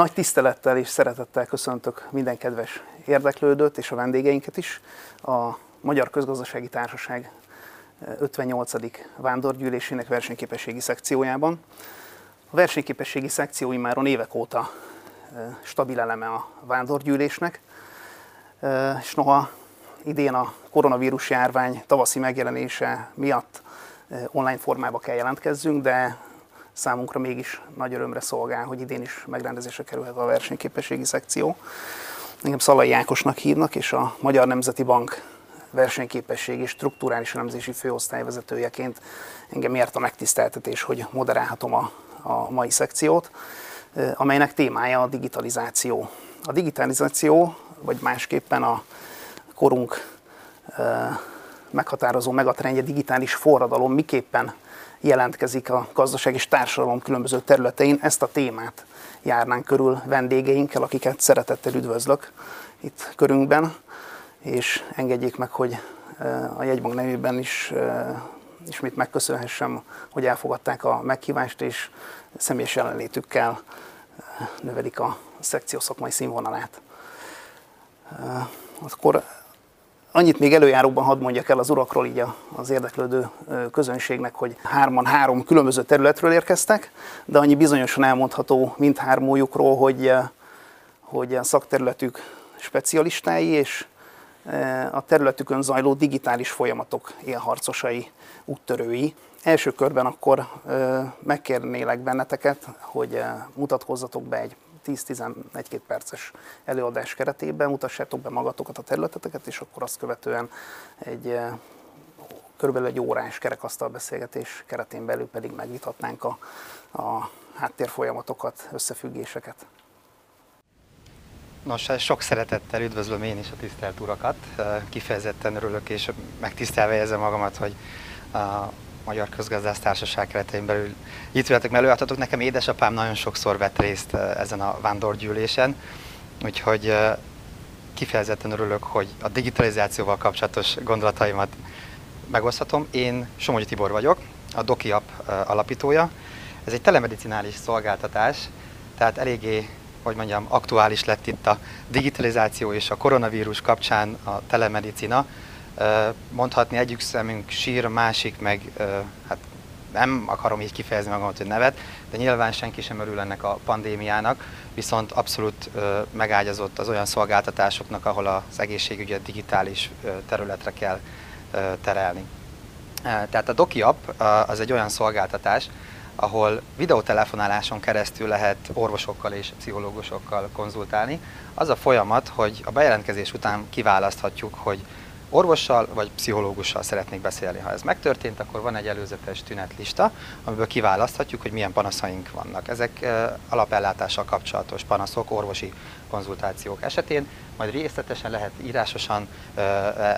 Nagy tisztelettel és szeretettel köszöntök minden kedves érdeklődőt és a vendégeinket is a Magyar Közgazdasági Társaság 58. vándorgyűlésének versenyképességi szekciójában. A versenyképességi szekció immáron évek óta stabil eleme a vándorgyűlésnek, és noha idén a koronavírus járvány tavaszi megjelenése miatt online formába kell jelentkezzünk, de számunkra mégis nagy örömre szolgál, hogy idén is megrendezésre kerülhet a versenyképességi szekció. Engem Szalai Ákosnak hívnak, és a Magyar Nemzeti Bank versenyképességi strukturális elemzési főosztályvezetőjeként engem ért a megtiszteltetés, hogy moderálhatom a, a mai szekciót, amelynek témája a digitalizáció. A digitalizáció, vagy másképpen a korunk meghatározó megatrendje digitális forradalom miképpen jelentkezik a gazdaság és társadalom különböző területein. Ezt a témát járnánk körül vendégeinkkel, akiket szeretettel üdvözlök itt körünkben, és engedjék meg, hogy a jegybank nevében is ismét megköszönhessem, hogy elfogadták a meghívást, és személyes jelenlétükkel növelik a szekció szakmai színvonalát. Akkor Annyit még előjáróban hadd mondjak el az urakról, így az érdeklődő közönségnek, hogy hárman három különböző területről érkeztek, de annyi bizonyosan elmondható mindhármójukról, hogy, hogy a szakterületük specialistái, és a területükön zajló digitális folyamatok élharcosai, úttörői. Első körben akkor megkérnélek benneteket, hogy mutatkozzatok be egy 10-11 perces előadás keretében mutassátok be magatokat a területeteket, és akkor azt követően egy eh, körülbelül egy órás kerekasztal beszélgetés keretén belül pedig megvitatnánk a, a háttérfolyamatokat, összefüggéseket. Nos, hát sok szeretettel üdvözlöm én is a tisztelt urakat. Eh, kifejezetten örülök és megtisztelve érzem magamat, hogy Magyar Közgazdász Társaság keretein belül itt ülhetek, előadhatok. Nekem édesapám nagyon sokszor vett részt eh, ezen a vándorgyűlésen, úgyhogy eh, kifejezetten örülök, hogy a digitalizációval kapcsolatos gondolataimat megoszthatom. Én Somogyi Tibor vagyok, a DokiApp eh, alapítója. Ez egy telemedicinális szolgáltatás, tehát eléggé, hogy mondjam, aktuális lett itt a digitalizáció és a koronavírus kapcsán a telemedicina, mondhatni egyik szemünk sír, másik meg, hát nem akarom így kifejezni magamat, hogy nevet, de nyilván senki sem örül ennek a pandémiának, viszont abszolút megágyazott az olyan szolgáltatásoknak, ahol az egészségügyet digitális területre kell terelni. Tehát a Doki App az egy olyan szolgáltatás, ahol videótelefonáláson keresztül lehet orvosokkal és pszichológusokkal konzultálni. Az a folyamat, hogy a bejelentkezés után kiválaszthatjuk, hogy orvossal vagy pszichológussal szeretnék beszélni. Ha ez megtörtént, akkor van egy előzetes tünetlista, amiből kiválaszthatjuk, hogy milyen panaszaink vannak. Ezek alapellátással kapcsolatos panaszok, orvosi konzultációk esetén, majd részletesen lehet írásosan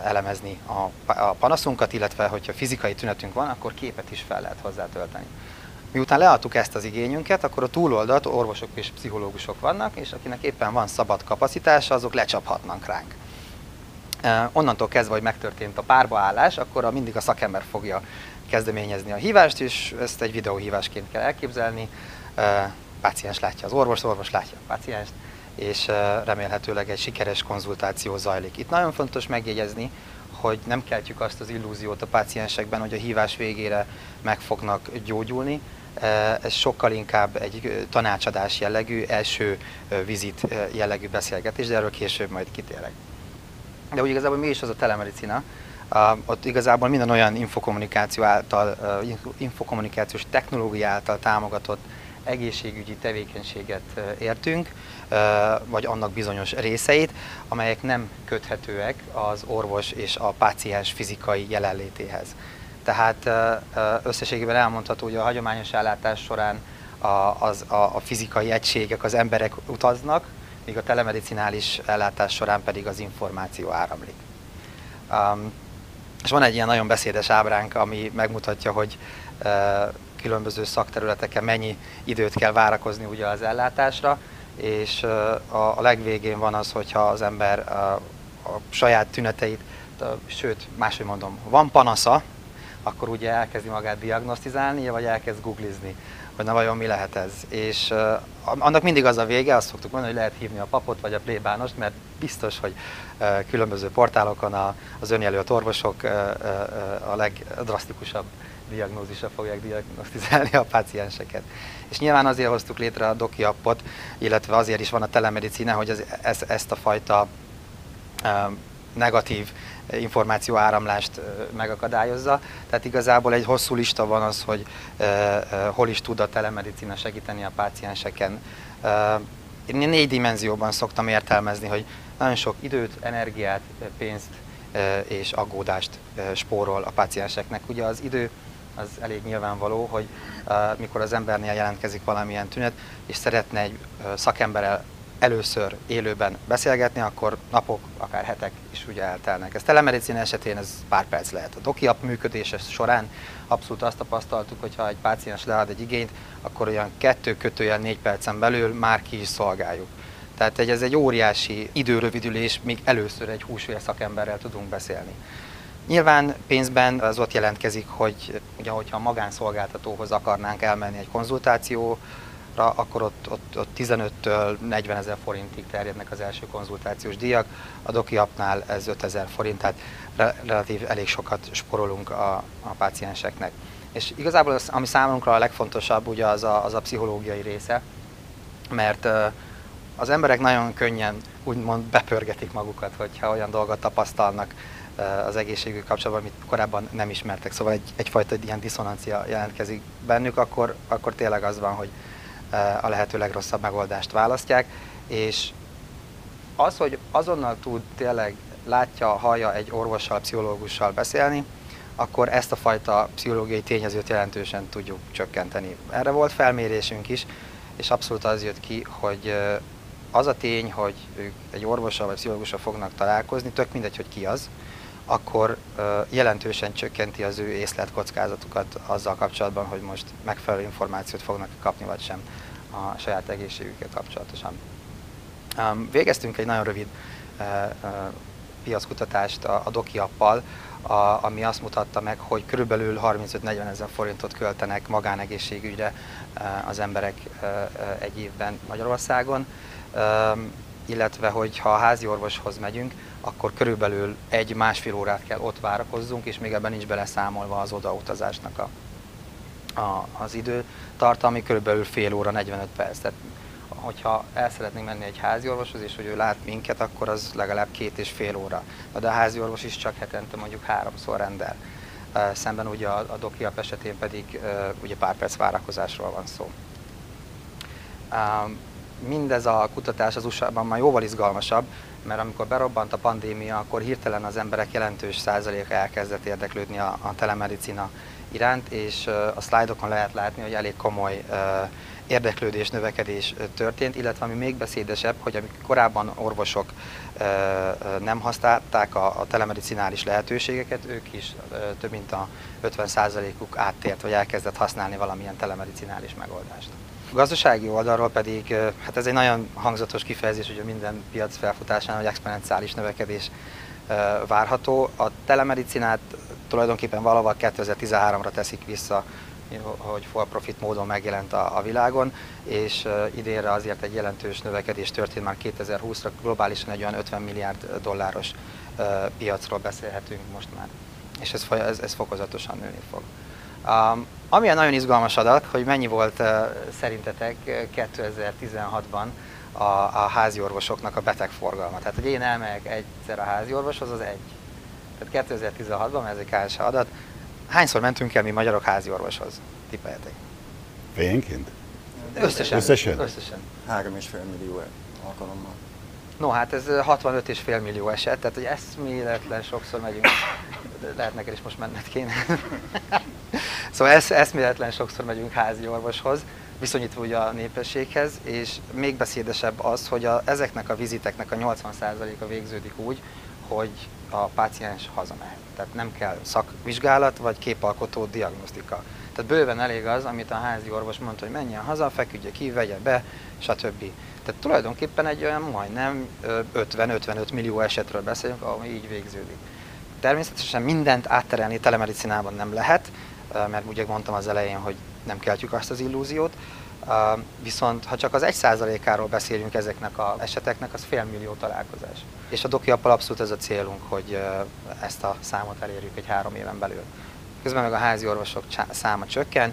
elemezni a, panaszunkat, illetve hogyha fizikai tünetünk van, akkor képet is fel lehet hozzá tölteni. Miután leadtuk ezt az igényünket, akkor a túloldalt orvosok és pszichológusok vannak, és akinek éppen van szabad kapacitása, azok lecsaphatnak ránk. Onnantól kezdve, hogy megtörtént a párbaállás, akkor mindig a szakember fogja kezdeményezni a hívást, és ezt egy videóhívásként kell elképzelni. Páciens látja az orvos, orvos látja a pácienst, és remélhetőleg egy sikeres konzultáció zajlik. Itt nagyon fontos megjegyezni, hogy nem keltjük azt az illúziót a páciensekben, hogy a hívás végére meg fognak gyógyulni. Ez sokkal inkább egy tanácsadás jellegű, első vizit jellegű beszélgetés, de erről később majd kitérek. De úgy igazából mi is az a telemedicina? Uh, ott igazából minden olyan infokommunikáció által, uh, infokommunikációs technológia által támogatott egészségügyi tevékenységet uh, értünk, uh, vagy annak bizonyos részeit, amelyek nem köthetőek az orvos és a páciens fizikai jelenlétéhez. Tehát uh, összességében elmondható, hogy a hagyományos ellátás során a, az, a, a fizikai egységek, az emberek utaznak, míg a telemedicinális ellátás során pedig az információ áramlik. Um, és van egy ilyen nagyon beszédes ábránk, ami megmutatja, hogy uh, különböző szakterületeken mennyi időt kell várakozni ugye az ellátásra, és uh, a, a legvégén van az, hogyha az ember uh, a saját tüneteit, uh, sőt, máshogy mondom, van panasza, akkor ugye elkezdi magát diagnosztizálni, vagy elkezd googlizni hogy na vajon mi lehet ez. És uh, annak mindig az a vége, azt szoktuk mondani, hogy lehet hívni a papot vagy a plébánost, mert biztos, hogy különböző portálokon az önjelölt orvosok a legdrasztikusabb diagnózisra fogják diagnosztizálni a pácienseket. És nyilván azért hoztuk létre a Doki appot, illetve azért is van a telemedicina, hogy ez, ez, ezt a fajta negatív információ áramlást megakadályozza. Tehát igazából egy hosszú lista van az, hogy hol is tud a telemedicina segíteni a pácienseken. Én négy dimenzióban szoktam értelmezni, hogy nagyon sok időt, energiát, pénzt és aggódást spórol a pácienseknek. Ugye az idő az elég nyilvánvaló, hogy mikor az embernél jelentkezik valamilyen tünet, és szeretne egy szakemberrel először élőben beszélgetni, akkor napok, akár hetek is ugye eltelnek. Ez telemedicina esetén ez pár perc lehet. A doki app működése során abszolút azt tapasztaltuk, hogy ha egy páciens lead egy igényt, akkor olyan kettő kötőjel négy percen belül már ki is szolgáljuk. Tehát egy, ez egy óriási időrövidülés, míg először egy húsvér szakemberrel tudunk beszélni. Nyilván pénzben az ott jelentkezik, hogy ugye, hogyha magánszolgáltatóhoz akarnánk elmenni egy konzultáció, akkor ott, ott, ott 15-től 40 ezer forintig terjednek az első konzultációs díjak. A Doki appnál ez 5 ezer forint, tehát relatív elég sokat sporolunk a, a pácienseknek. És igazából az, ami számunkra a legfontosabb, ugye az a, az a pszichológiai része, mert az emberek nagyon könnyen úgymond bepörgetik magukat, hogyha olyan dolgot tapasztalnak az egészségük kapcsolatban, amit korábban nem ismertek. Szóval egy, egyfajta ilyen diszonancia jelentkezik bennük, akkor, akkor tényleg az van, hogy a lehető legrosszabb megoldást választják, és az, hogy azonnal tud tényleg látja, hallja egy orvossal, pszichológussal beszélni, akkor ezt a fajta pszichológiai tényezőt jelentősen tudjuk csökkenteni. Erre volt felmérésünk is, és abszolút az jött ki, hogy az a tény, hogy ők egy orvossal vagy pszichológussal fognak találkozni, tök mindegy, hogy ki az, akkor jelentősen csökkenti az ő észletkockázatukat azzal kapcsolatban, hogy most megfelelő információt fognak kapni, vagy sem a saját egészségükkel kapcsolatosan. Végeztünk egy nagyon rövid piackutatást a, Doki appal, ami azt mutatta meg, hogy körülbelül 35-40 ezer forintot költenek magánegészségügyre az emberek egy évben Magyarországon, illetve hogy ha a házi orvoshoz megyünk, akkor körülbelül egy-másfél órát kell ott várakozzunk, és még ebben nincs beleszámolva az odautazásnak a, a, az idő tartalmi, körülbelül fél óra, 45 perc. Tehát, hogyha el szeretnénk menni egy házi orvoshoz, és hogy ő lát minket, akkor az legalább két és fél óra. De a házi orvos is csak hetente mondjuk háromszor rendel. Szemben ugye a, a dokiap esetén pedig ugye pár perc várakozásról van szó. Mindez a kutatás az USA-ban már jóval izgalmasabb, mert amikor berobbant a pandémia, akkor hirtelen az emberek jelentős százaléka elkezdett érdeklődni a, a telemedicina iránt, és a szlájdokon lehet látni, hogy elég komoly érdeklődés, növekedés történt, illetve ami még beszédesebb, hogy amikor korábban orvosok nem használták a, a telemedicinális lehetőségeket, ők is több mint a 50%-uk áttért, vagy elkezdett használni valamilyen telemedicinális megoldást. A gazdasági oldalról pedig, hát ez egy nagyon hangzatos kifejezés, hogy a minden piac felfutásán, hogy exponenciális növekedés várható. A telemedicinát tulajdonképpen valahol 2013-ra teszik vissza, hogy for profit módon megjelent a, a világon, és idénre azért egy jelentős növekedés történt már 2020-ra, globálisan egy olyan 50 milliárd dolláros piacról beszélhetünk most már, és ez, ez, ez fokozatosan nőni fog. Um, amilyen nagyon izgalmas adat, hogy mennyi volt uh, szerintetek 2016-ban a, a házi orvosoknak a betegforgalma. Tehát, hogy én elmegyek egyszer a házi orvoshoz, az egy. Tehát 2016-ban, ez egy KSH adat, hányszor mentünk el mi magyarok házi orvoshoz? Tippeljetek. Fejenként? Összesen. Összesen? Összesen. 3,5 millió alkalommal. No, hát ez 65,5 millió eset, tehát hogy eszméletlen sokszor megyünk. Lehet neked is most menned kéne. szóval esz, eszméletlen sokszor megyünk házi orvoshoz, viszonyítva ugye a népességhez, és még beszédesebb az, hogy a, ezeknek a viziteknek a 80%-a végződik úgy, hogy a páciens hazamehet. Tehát nem kell szakvizsgálat vagy képalkotó diagnosztika. Tehát bőven elég az, amit a házi orvos mondta, hogy menjen haza, feküdje ki, vegye be, stb. Tehát tulajdonképpen egy olyan majdnem 50-55 millió esetről beszélünk, ahol így végződik. Természetesen mindent átterelni telemedicinában nem lehet, mert ugye mondtam az elején, hogy nem keltjük azt az illúziót. Viszont ha csak az 1%-áról beszélünk ezeknek az eseteknek, az fél millió találkozás. És a doki abszolút ez a célunk, hogy ezt a számot elérjük egy három éven belül. Közben meg a házi orvosok száma csökken,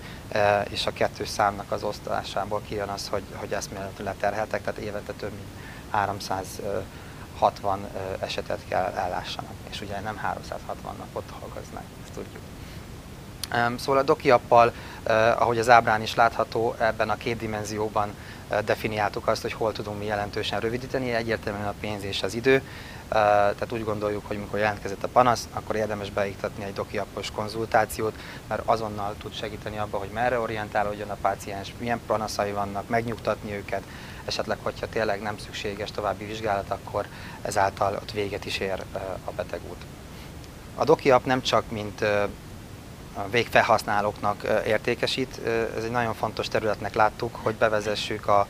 és a kettős számnak az osztásából kijön az, hogy, hogy eszméletlenül leterheltek, tehát évente több mint 360 esetet kell ellássanak, és ugye nem 360 napot dolgoznak, ezt tudjuk. Szóval a doki appal, ahogy az ábrán is látható, ebben a két dimenzióban definiáltuk azt, hogy hol tudunk mi jelentősen rövidíteni, egyértelműen a pénz és az idő. Tehát úgy gondoljuk, hogy amikor jelentkezett a panasz, akkor érdemes beiktatni egy doki appos konzultációt, mert azonnal tud segíteni abba, hogy merre orientálódjon a páciens, milyen panaszai vannak, megnyugtatni őket, esetleg, hogyha tényleg nem szükséges további vizsgálat, akkor ezáltal ott véget is ér a betegút. A doki app nem csak mint a végfelhasználóknak értékesít. Ez egy nagyon fontos területnek láttuk, hogy bevezessük a,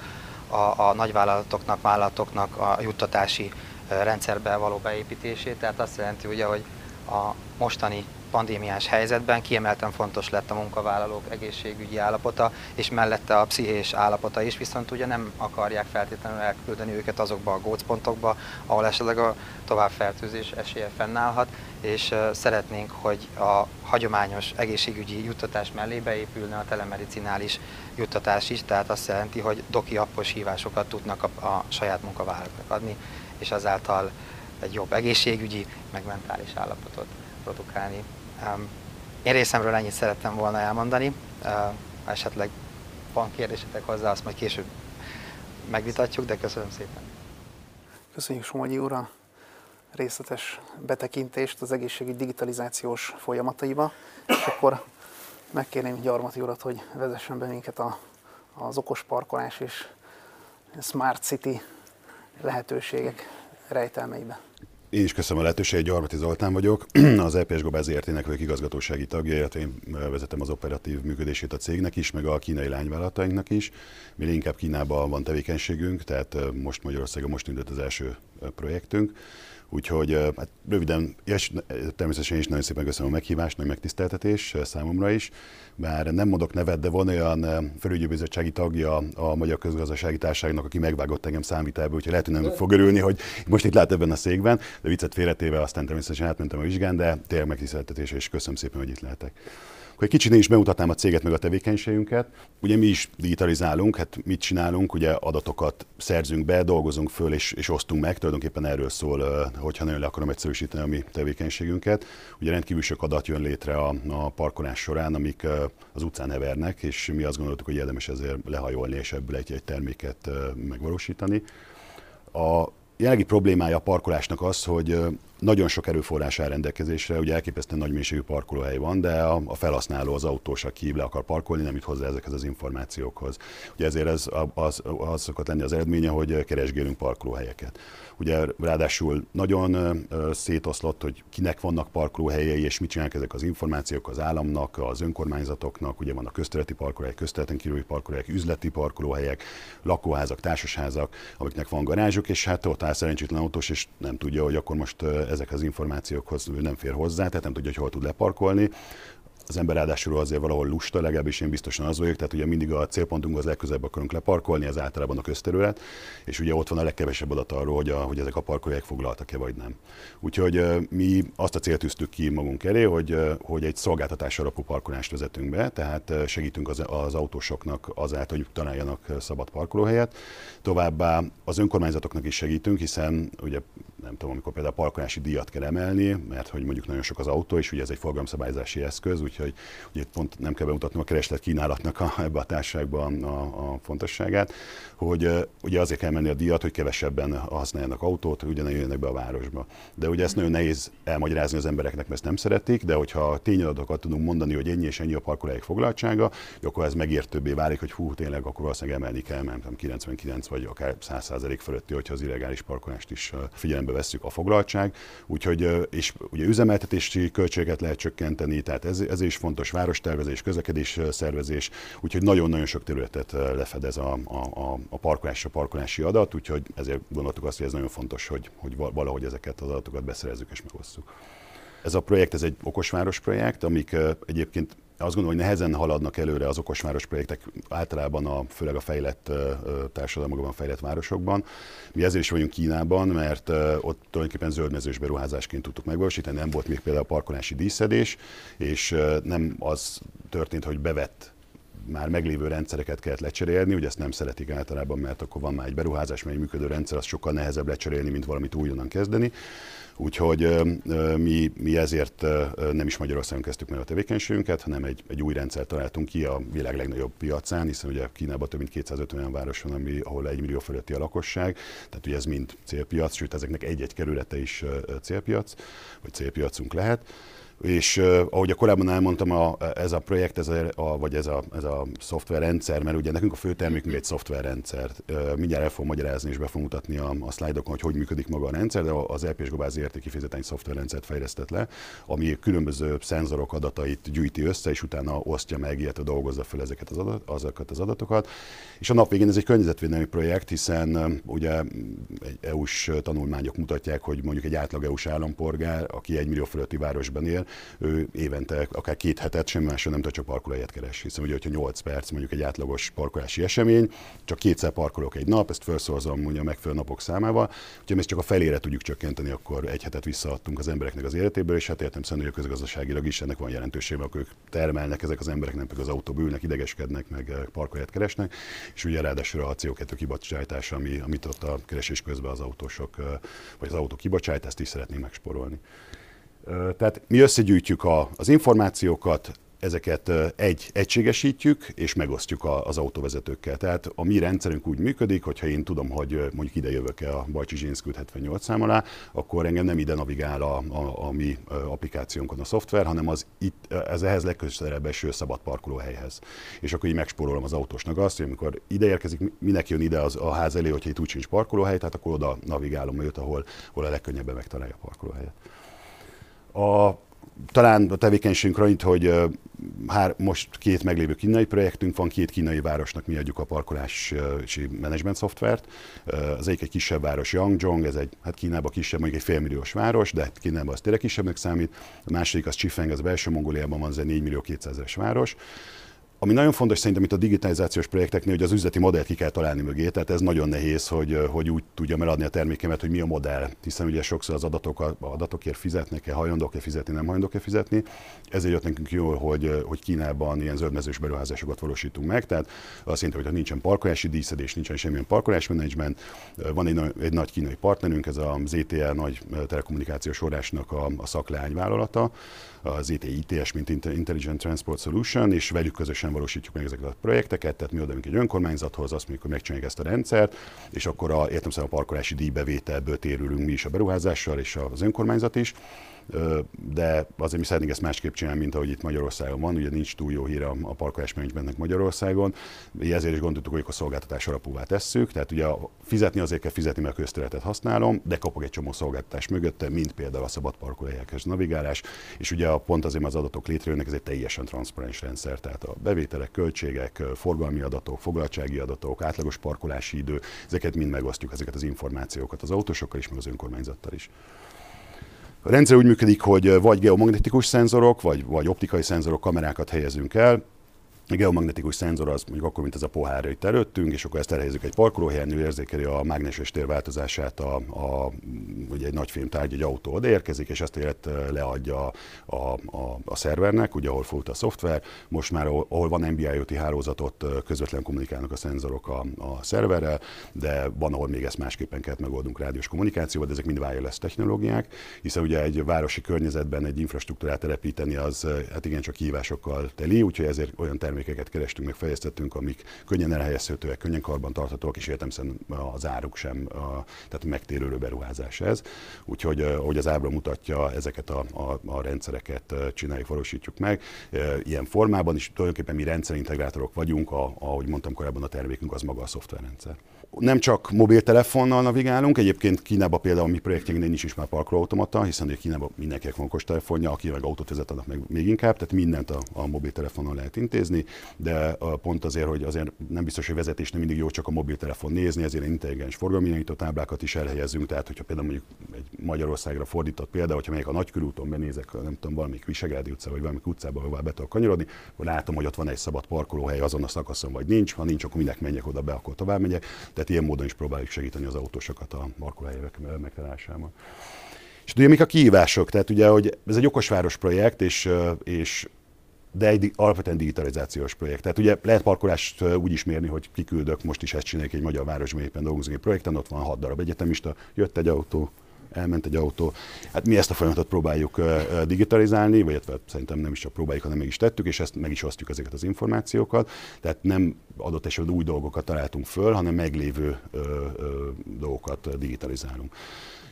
a, a nagyvállalatoknak, vállalatoknak a juttatási rendszerbe való beépítését. Tehát azt jelenti ugye, hogy a mostani pandémiás helyzetben kiemelten fontos lett a munkavállalók egészségügyi állapota, és mellette a pszichés állapota is, viszont ugye nem akarják feltétlenül elküldeni őket azokba a gócpontokba, ahol esetleg a továbbfertőzés esélye fennállhat, és szeretnénk, hogy a hagyományos egészségügyi juttatás mellé beépülne a telemedicinális juttatás is, tehát azt jelenti, hogy doki appos hívásokat tudnak a, a saját munkavállalóknak adni, és azáltal egy jobb egészségügyi, meg mentális állapotot produkálni. Én részemről ennyit szerettem volna elmondani. Ha esetleg van kérdésetek hozzá, azt majd később megvitatjuk, de köszönöm szépen. Köszönjük Somogyi úr a részletes betekintést az egészségügy digitalizációs folyamataiba, és akkor megkérném Gyarmati urat, hogy vezessen be minket a, az okos parkolás és Smart City lehetőségek rejtelmeibe. Én is köszönöm a lehetőséget, Gyarmati Zoltán vagyok, az EPS Global ZRT-nek vagyok igazgatósági tagja, illetve én vezetem az operatív működését a cégnek is, meg a kínai lányvállalatainknak is. Mi inkább Kínában van tevékenységünk, tehát most Magyarországon most indult az első projektünk. Úgyhogy hát röviden, és természetesen is nagyon szépen köszönöm a meghívást, nagy megtiszteltetés számomra is. Bár nem mondok nevet, de van olyan felügyelőbizottsági tagja a Magyar Közgazdasági Társaságnak, aki megvágott engem számítába, úgyhogy lehet, hogy nem fog örülni, hogy most itt lát ebben a székben, de viccet félretéve aztán természetesen átmentem a vizsgán, de tényleg megtiszteltetés, és köszönöm szépen, hogy itt lehetek. Akkor egy kicsit én is bemutatnám a céget meg a tevékenységünket. Ugye mi is digitalizálunk, hát mit csinálunk, ugye adatokat szerzünk be, dolgozunk föl és, és osztunk meg, tulajdonképpen erről szól, hogyha nagyon le akarom egyszerűsíteni a mi tevékenységünket. Ugye rendkívül sok adat jön létre a, a parkolás során, amik az utcán hevernek, és mi azt gondoltuk, hogy érdemes ezért lehajolni és ebből egy, egy terméket megvalósítani. A jelenlegi problémája a parkolásnak az, hogy nagyon sok erőforrás áll rendelkezésre, ugye elképesztően nagy mélységű parkolóhely van, de a, a felhasználó, az autós, aki le akar parkolni, nem jut hozzá ezekhez az információkhoz. Ugye ezért ez az, az szokott lenni az eredménye, hogy keresgélünk parkolóhelyeket. Ugye ráadásul nagyon szétoszlott, hogy kinek vannak parkolóhelyei, és mit csinálnak ezek az információk az államnak, az önkormányzatoknak, ugye vannak közterületi parkolóhelyek, közterületen kívüli parkolóhelyek, üzleti parkolóhelyek, lakóházak, társasházak, amiknek van garázsuk, és hát ott áll szerencsétlen autós, és nem tudja, hogy akkor most ezek az információkhoz nem fér hozzá, tehát nem tudja, hogy hol tud leparkolni az ember ráadásul azért valahol lusta, legalábbis én biztosan az vagyok, tehát ugye mindig a célpontunkhoz legközelebb akarunk leparkolni, ez általában a közterület, és ugye ott van a legkevesebb adat arról, hogy, a, hogy ezek a parkolóhelyek foglaltak-e vagy nem. Úgyhogy mi azt a célt tűztük ki magunk elé, hogy, hogy egy szolgáltatás alapú parkolást vezetünk be, tehát segítünk az, az autósoknak azáltal, hogy találjanak szabad parkolóhelyet. Továbbá az önkormányzatoknak is segítünk, hiszen ugye nem tudom, amikor például a parkolási díjat kell emelni, mert hogy mondjuk nagyon sok az autó, és ugye ez egy forgalomszabályzási eszköz, úgyhogy ugye pont nem kell bemutatnom a kereslet kínálatnak a, ebbe a társaságban a, a fontosságát, hogy ugye azért kell menni a díjat, hogy kevesebben használjanak autót, ugye ne jöjjenek be a városba. De ugye ezt nagyon nehéz elmagyarázni az embereknek, mert ezt nem szeretik, de hogyha tényadatokat tudunk mondani, hogy ennyi és ennyi a parkolóhelyek foglaltsága, akkor ez megértőbbé válik, hogy hú, tényleg akkor valószínűleg emelni kell, mert 99 vagy akár 100% fölötti, hogyha az illegális parkolást is figyelembe vesszük a foglaltság. Úgyhogy, és ugye üzemeltetési költségeket lehet csökkenteni, tehát ez, ez is fontos, várostervezés, közlekedés szervezés, úgyhogy nagyon-nagyon sok területet lefedez a, a, a parkolás, a parkolási adat, úgyhogy ezért gondoltuk azt, hogy ez nagyon fontos, hogy, hogy valahogy ezeket az adatokat beszerezzük és megosszuk. Ez a projekt, ez egy okosváros projekt, amik egyébként azt gondolom, hogy nehezen haladnak előre az okosváros projektek általában a, főleg a fejlett társadalmakban, fejlett városokban. Mi ezért is vagyunk Kínában, mert ott tulajdonképpen zöldmezős beruházásként tudtuk megvalósítani, nem volt még például a parkolási díszedés, és nem az történt, hogy bevett már meglévő rendszereket kellett lecserélni, ugye ezt nem szeretik általában, mert akkor van már egy beruházás, mert egy működő rendszer, az sokkal nehezebb lecserélni, mint valamit újonnan kezdeni. Úgyhogy mi, mi ezért nem is Magyarországon kezdtük meg a tevékenységünket, hanem egy, egy új rendszert találtunk ki a világ legnagyobb piacán, hiszen ugye Kínában több mint 250 olyan város van, ami, ahol egy millió fölötti a lakosság, tehát ugye ez mind célpiac, sőt ezeknek egy-egy kerülete is célpiac, vagy célpiacunk lehet és uh, ahogy a korábban elmondtam, a, ez a projekt, ez a, a, vagy ez a, ez a szoftverrendszer, mert ugye nekünk a fő termékünk egy szoftverrendszer. Uh, mindjárt el fogom magyarázni és be fogom mutatni a, a szlájdokon, hogy hogy működik maga a rendszer, de az LPS Global ZRT kifejezetten egy szoftverrendszert fejlesztett le, ami különböző szenzorok adatait gyűjti össze, és utána osztja meg, illetve dolgozza fel ezeket az, adat, azokat az adatokat. És a nap végén ez egy környezetvédelmi projekt, hiszen um, ugye egy EU-s tanulmányok mutatják, hogy mondjuk egy átlag EU-s állampolgár, aki egy millió fölötti városban él, ő évente akár két hetet semmi másra nem tud csak parkolóhelyet keres. Hiszen ugye, hogyha 8 perc mondjuk egy átlagos parkolási esemény, csak kétszer parkolok egy nap, ezt felszorzom mondja megfelelő napok számával. Úgyhogy ezt csak a felére tudjuk csökkenteni, akkor egy hetet visszaadtunk az embereknek az életéből, és hát értem szerint, hogy a közgazdaságilag is ennek van jelentősége, akkor ők termelnek, ezek az emberek nem pedig az autóba ülnek, idegeskednek, meg eh, parkolóhelyet keresnek, és ugye ráadásul a CO2 kibocsátása, ami, amit ott a keresés közben az autósok, eh, vagy az autó kibocsát, ezt is szeretnénk megsporolni. Tehát mi összegyűjtjük a, az információkat, ezeket egy, egységesítjük és megosztjuk a, az autóvezetőkkel. Tehát a mi rendszerünk úgy működik, hogyha én tudom, hogy mondjuk ide jövök-e a Bajcsi Zsinszkült 78 szám alá, akkor engem nem ide navigál a, a, a mi applikációnkon a szoftver, hanem az itt, ez ehhez legközelebb eső szabad parkolóhelyhez. És akkor így megspórolom az autósnak azt, hogy amikor ide érkezik, minek jön ide az, a ház elé, hogyha itt úgy sincs parkolóhely, tehát akkor oda navigálom őt, ahol, ahol a legkönnyebben megtalálja a parkolóhelyet. A, talán a tevékenységünk annyit, hogy hár, most két meglévő kínai projektünk van, két kínai városnak mi adjuk a parkolási menedzsment szoftvert. Az egyik egy kisebb város, Yangzhong, ez egy, hát Kínában kisebb, mondjuk egy félmilliós város, de Kínában az tényleg kisebbnek számít. A második az Chifeng, az belső Mongóliában van, ez egy 4 millió 200 város. Ami nagyon fontos szerintem itt a digitalizációs projekteknél, hogy az üzleti modellt ki kell találni mögé, tehát ez nagyon nehéz, hogy, hogy úgy tudjam eladni a termékemet, hogy mi a modell, hiszen ugye sokszor az adatok, adatokért fizetnek-e, hajlandók-e fizetni, nem hajlandók-e fizetni. Ezért jött nekünk jól, hogy, hogy Kínában ilyen zöldmezős beruházásokat valósítunk meg, tehát azt jelenti, hogy ha nincsen parkolási díszedés, nincsen semmilyen parkolásmenedzsment, van egy, egy nagy kínai partnerünk, ez a ZTE nagy telekommunikációs forrásnak a, a szakleányvállalata, az ITS, mint Intelligent Transport Solution, és velük közösen valósítjuk meg ezeket a projekteket, tehát mi odaadunk egy önkormányzathoz, azt mondjuk, hogy megcsináljuk ezt a rendszert, és akkor a, értem a parkolási díjbevételből térülünk mi is a beruházással, és az önkormányzat is de azért mi szeretnénk ezt másképp csinálni, mint ahogy itt Magyarországon van, ugye nincs túl jó híre a parkolás menedzsmentnek Magyarországon, ezért is gondoltuk, hogy a szolgáltatás alapúvá tesszük, tehát ugye fizetni azért kell fizetni, mert a közterületet használom, de kapok egy csomó szolgáltatás mögötte, mint például a szabad parkolóhelyekhez navigálás, és ugye pont azért az adatok létrejönnek, ez egy teljesen transzparens rendszer, tehát a bevételek, költségek, forgalmi adatok, foglaltsági adatok, átlagos parkolási idő, ezeket mind megosztjuk, ezeket az információkat az autósokkal is, meg az önkormányzattal is. A rendszer úgy működik, hogy vagy geomagnetikus szenzorok, vagy, vagy optikai szenzorok, kamerákat helyezünk el, a geomagnetikus szenzor az mondjuk akkor, mint ez a pohár itt előttünk, és akkor ezt elhelyezzük egy parkolóhelyen, ő érzékeli a mágneses tér változását, a, a, ugye egy nagy filmtárgy, egy autó odaérkezik, és ezt élet leadja a, a, a szervernek, ugye ahol fut a szoftver. Most már ahol van NB-IoT hálózatot, közvetlen kommunikálnak a szenzorok a, a szerverrel, de van, ahol még ezt másképpen kellett megoldunk rádiós kommunikációval, de ezek mind wireless technológiák, hiszen ugye egy városi környezetben egy infrastruktúrát telepíteni az hát igen csak hívásokkal teli, úgyhogy ezért olyan termék termékeket kerestünk, meg fejlesztettünk, amik könnyen elhelyezhetőek, könnyen karbantarthatóak, és értem az áruk sem, a, tehát megtérülő beruházás ez. Úgyhogy, ahogy az ábra mutatja, ezeket a, a, a rendszereket csináljuk, valósítjuk meg. Ilyen formában is tulajdonképpen mi rendszerintegrátorok vagyunk, a, ahogy mondtam korábban, a termékünk az maga a szoftverrendszer. Nem csak mobiltelefonnal navigálunk, egyébként Kínában például a mi projektjeinknél nincs is már parkolóautomata, hiszen Kínában mindenkinek van okostelefonja, aki meg autót vezet, annak meg még inkább, tehát mindent a, a mobiltelefonon lehet intézni, de pont azért, hogy azért nem biztos, hogy vezetés nem mindig jó csak a mobiltelefon nézni, ezért intelligens forgalmi táblákat is elhelyezünk, tehát hogyha például mondjuk egy Magyarországra fordított példa, hogyha megyek a nagykörúton, benézek, nem tudom, valamelyik Visegrádi utca, vagy valamelyik utcába, ahová be tudok kanyarodni, akkor látom, hogy ott van egy szabad parkolóhely azon a szakaszon, vagy nincs, ha nincs, akkor mindenki menjek oda be, akkor tovább megyek. Tehát ilyen módon is próbáljuk segíteni az autósokat a parkolóhelyek megtalálásában. És ugye mik a kihívások? Tehát ugye, hogy ez egy okosváros projekt, és, és de egy alapvetően digitalizációs projekt. Tehát ugye lehet parkolást úgy is mérni, hogy kiküldök, most is ezt csináljuk egy magyar városban, éppen dolgozunk egy projekten, ott van hat darab egyetemista, jött egy autó, elment egy autó. Hát mi ezt a folyamatot próbáljuk digitalizálni, vagy szerintem nem is csak próbáljuk, hanem meg is tettük, és ezt meg is osztjuk ezeket az információkat. Tehát nem adott esetben új dolgokat találtunk föl, hanem meglévő dolgokat digitalizálunk.